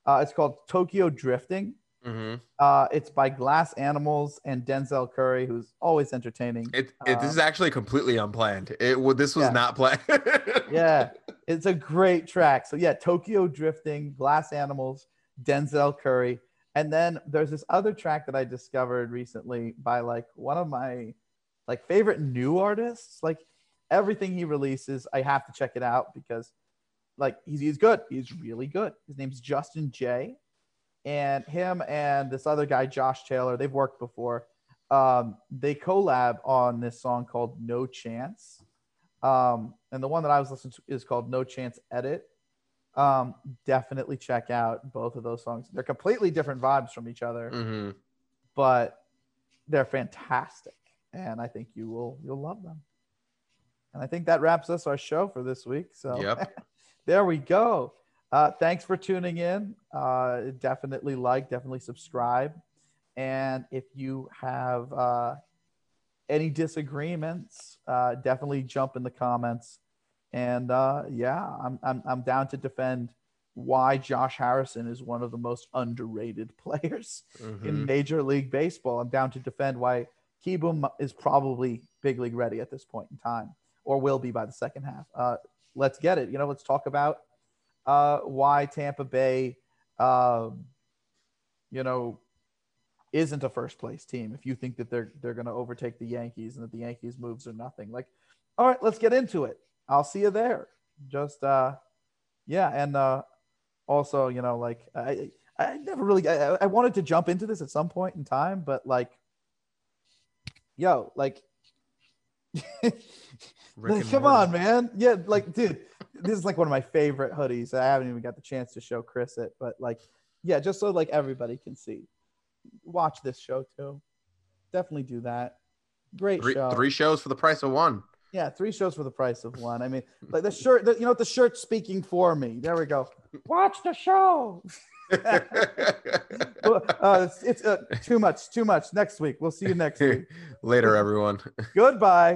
Uh, it's called Tokyo Drifting. Mhm. Uh, it's by Glass Animals and Denzel Curry, who's always entertaining. It, it, this is Um, actually completely unplanned. It well, this was Yeah. not planned. yeah, it's a great track. So yeah, Tokyo Drifting, Glass Animals, Denzel Curry, and then there's this other track that I discovered recently by like one of my like favorite new artists. Like everything he releases, I have to check it out because like he's, he's good. He's really good. His name's Justin Jay And him and this other guy, Josh Taylor, they've worked before. Um, they collab on this song called No Chance. Um, and the one that I was listening to is called No Chance Edit. Um, definitely check out both of those songs. They're completely different vibes from each other, Mhm. but they're fantastic. And I think you will you'll love them. And I think that wraps us our show for this week. So Yep. there we go. Uh, thanks for tuning in. Uh, definitely like, definitely subscribe. And if you have uh, any disagreements, uh, definitely jump in the comments. And uh, yeah, I'm, I'm, I'm down to defend why Josh Harrison is one of the most underrated players in Mhm. Major League Baseball. I'm down to defend why Kieboom is probably big league ready at this point in time, or will be by the second half. Uh, let's get it. You know, let's talk about uh, why Tampa Bay, um, you know, isn't a first place team. If you think that they're they're going to overtake the Yankees and that the Yankees moves are nothing, like, all right, let's get into it. I'll see you there. Just uh, yeah, and uh, also, you know, like I I never really I, I wanted to jump into this at some point in time, but like, yo, like. like, come on, man. Yeah, like, dude, this is like one of my favorite hoodies. I haven't even got the chance to show Chris it, but like, yeah, just so like everybody can see. Watch this show too. Definitely do that. Great Three, show. three shows for the price of one. Yeah, three shows for the price of one. I mean, like the shirt, the, you know, the shirt speaking for me. There we go. Watch the show. Uh, it's it's uh, too much, too much. Next week. We'll see you next week. Later, everyone. Goodbye.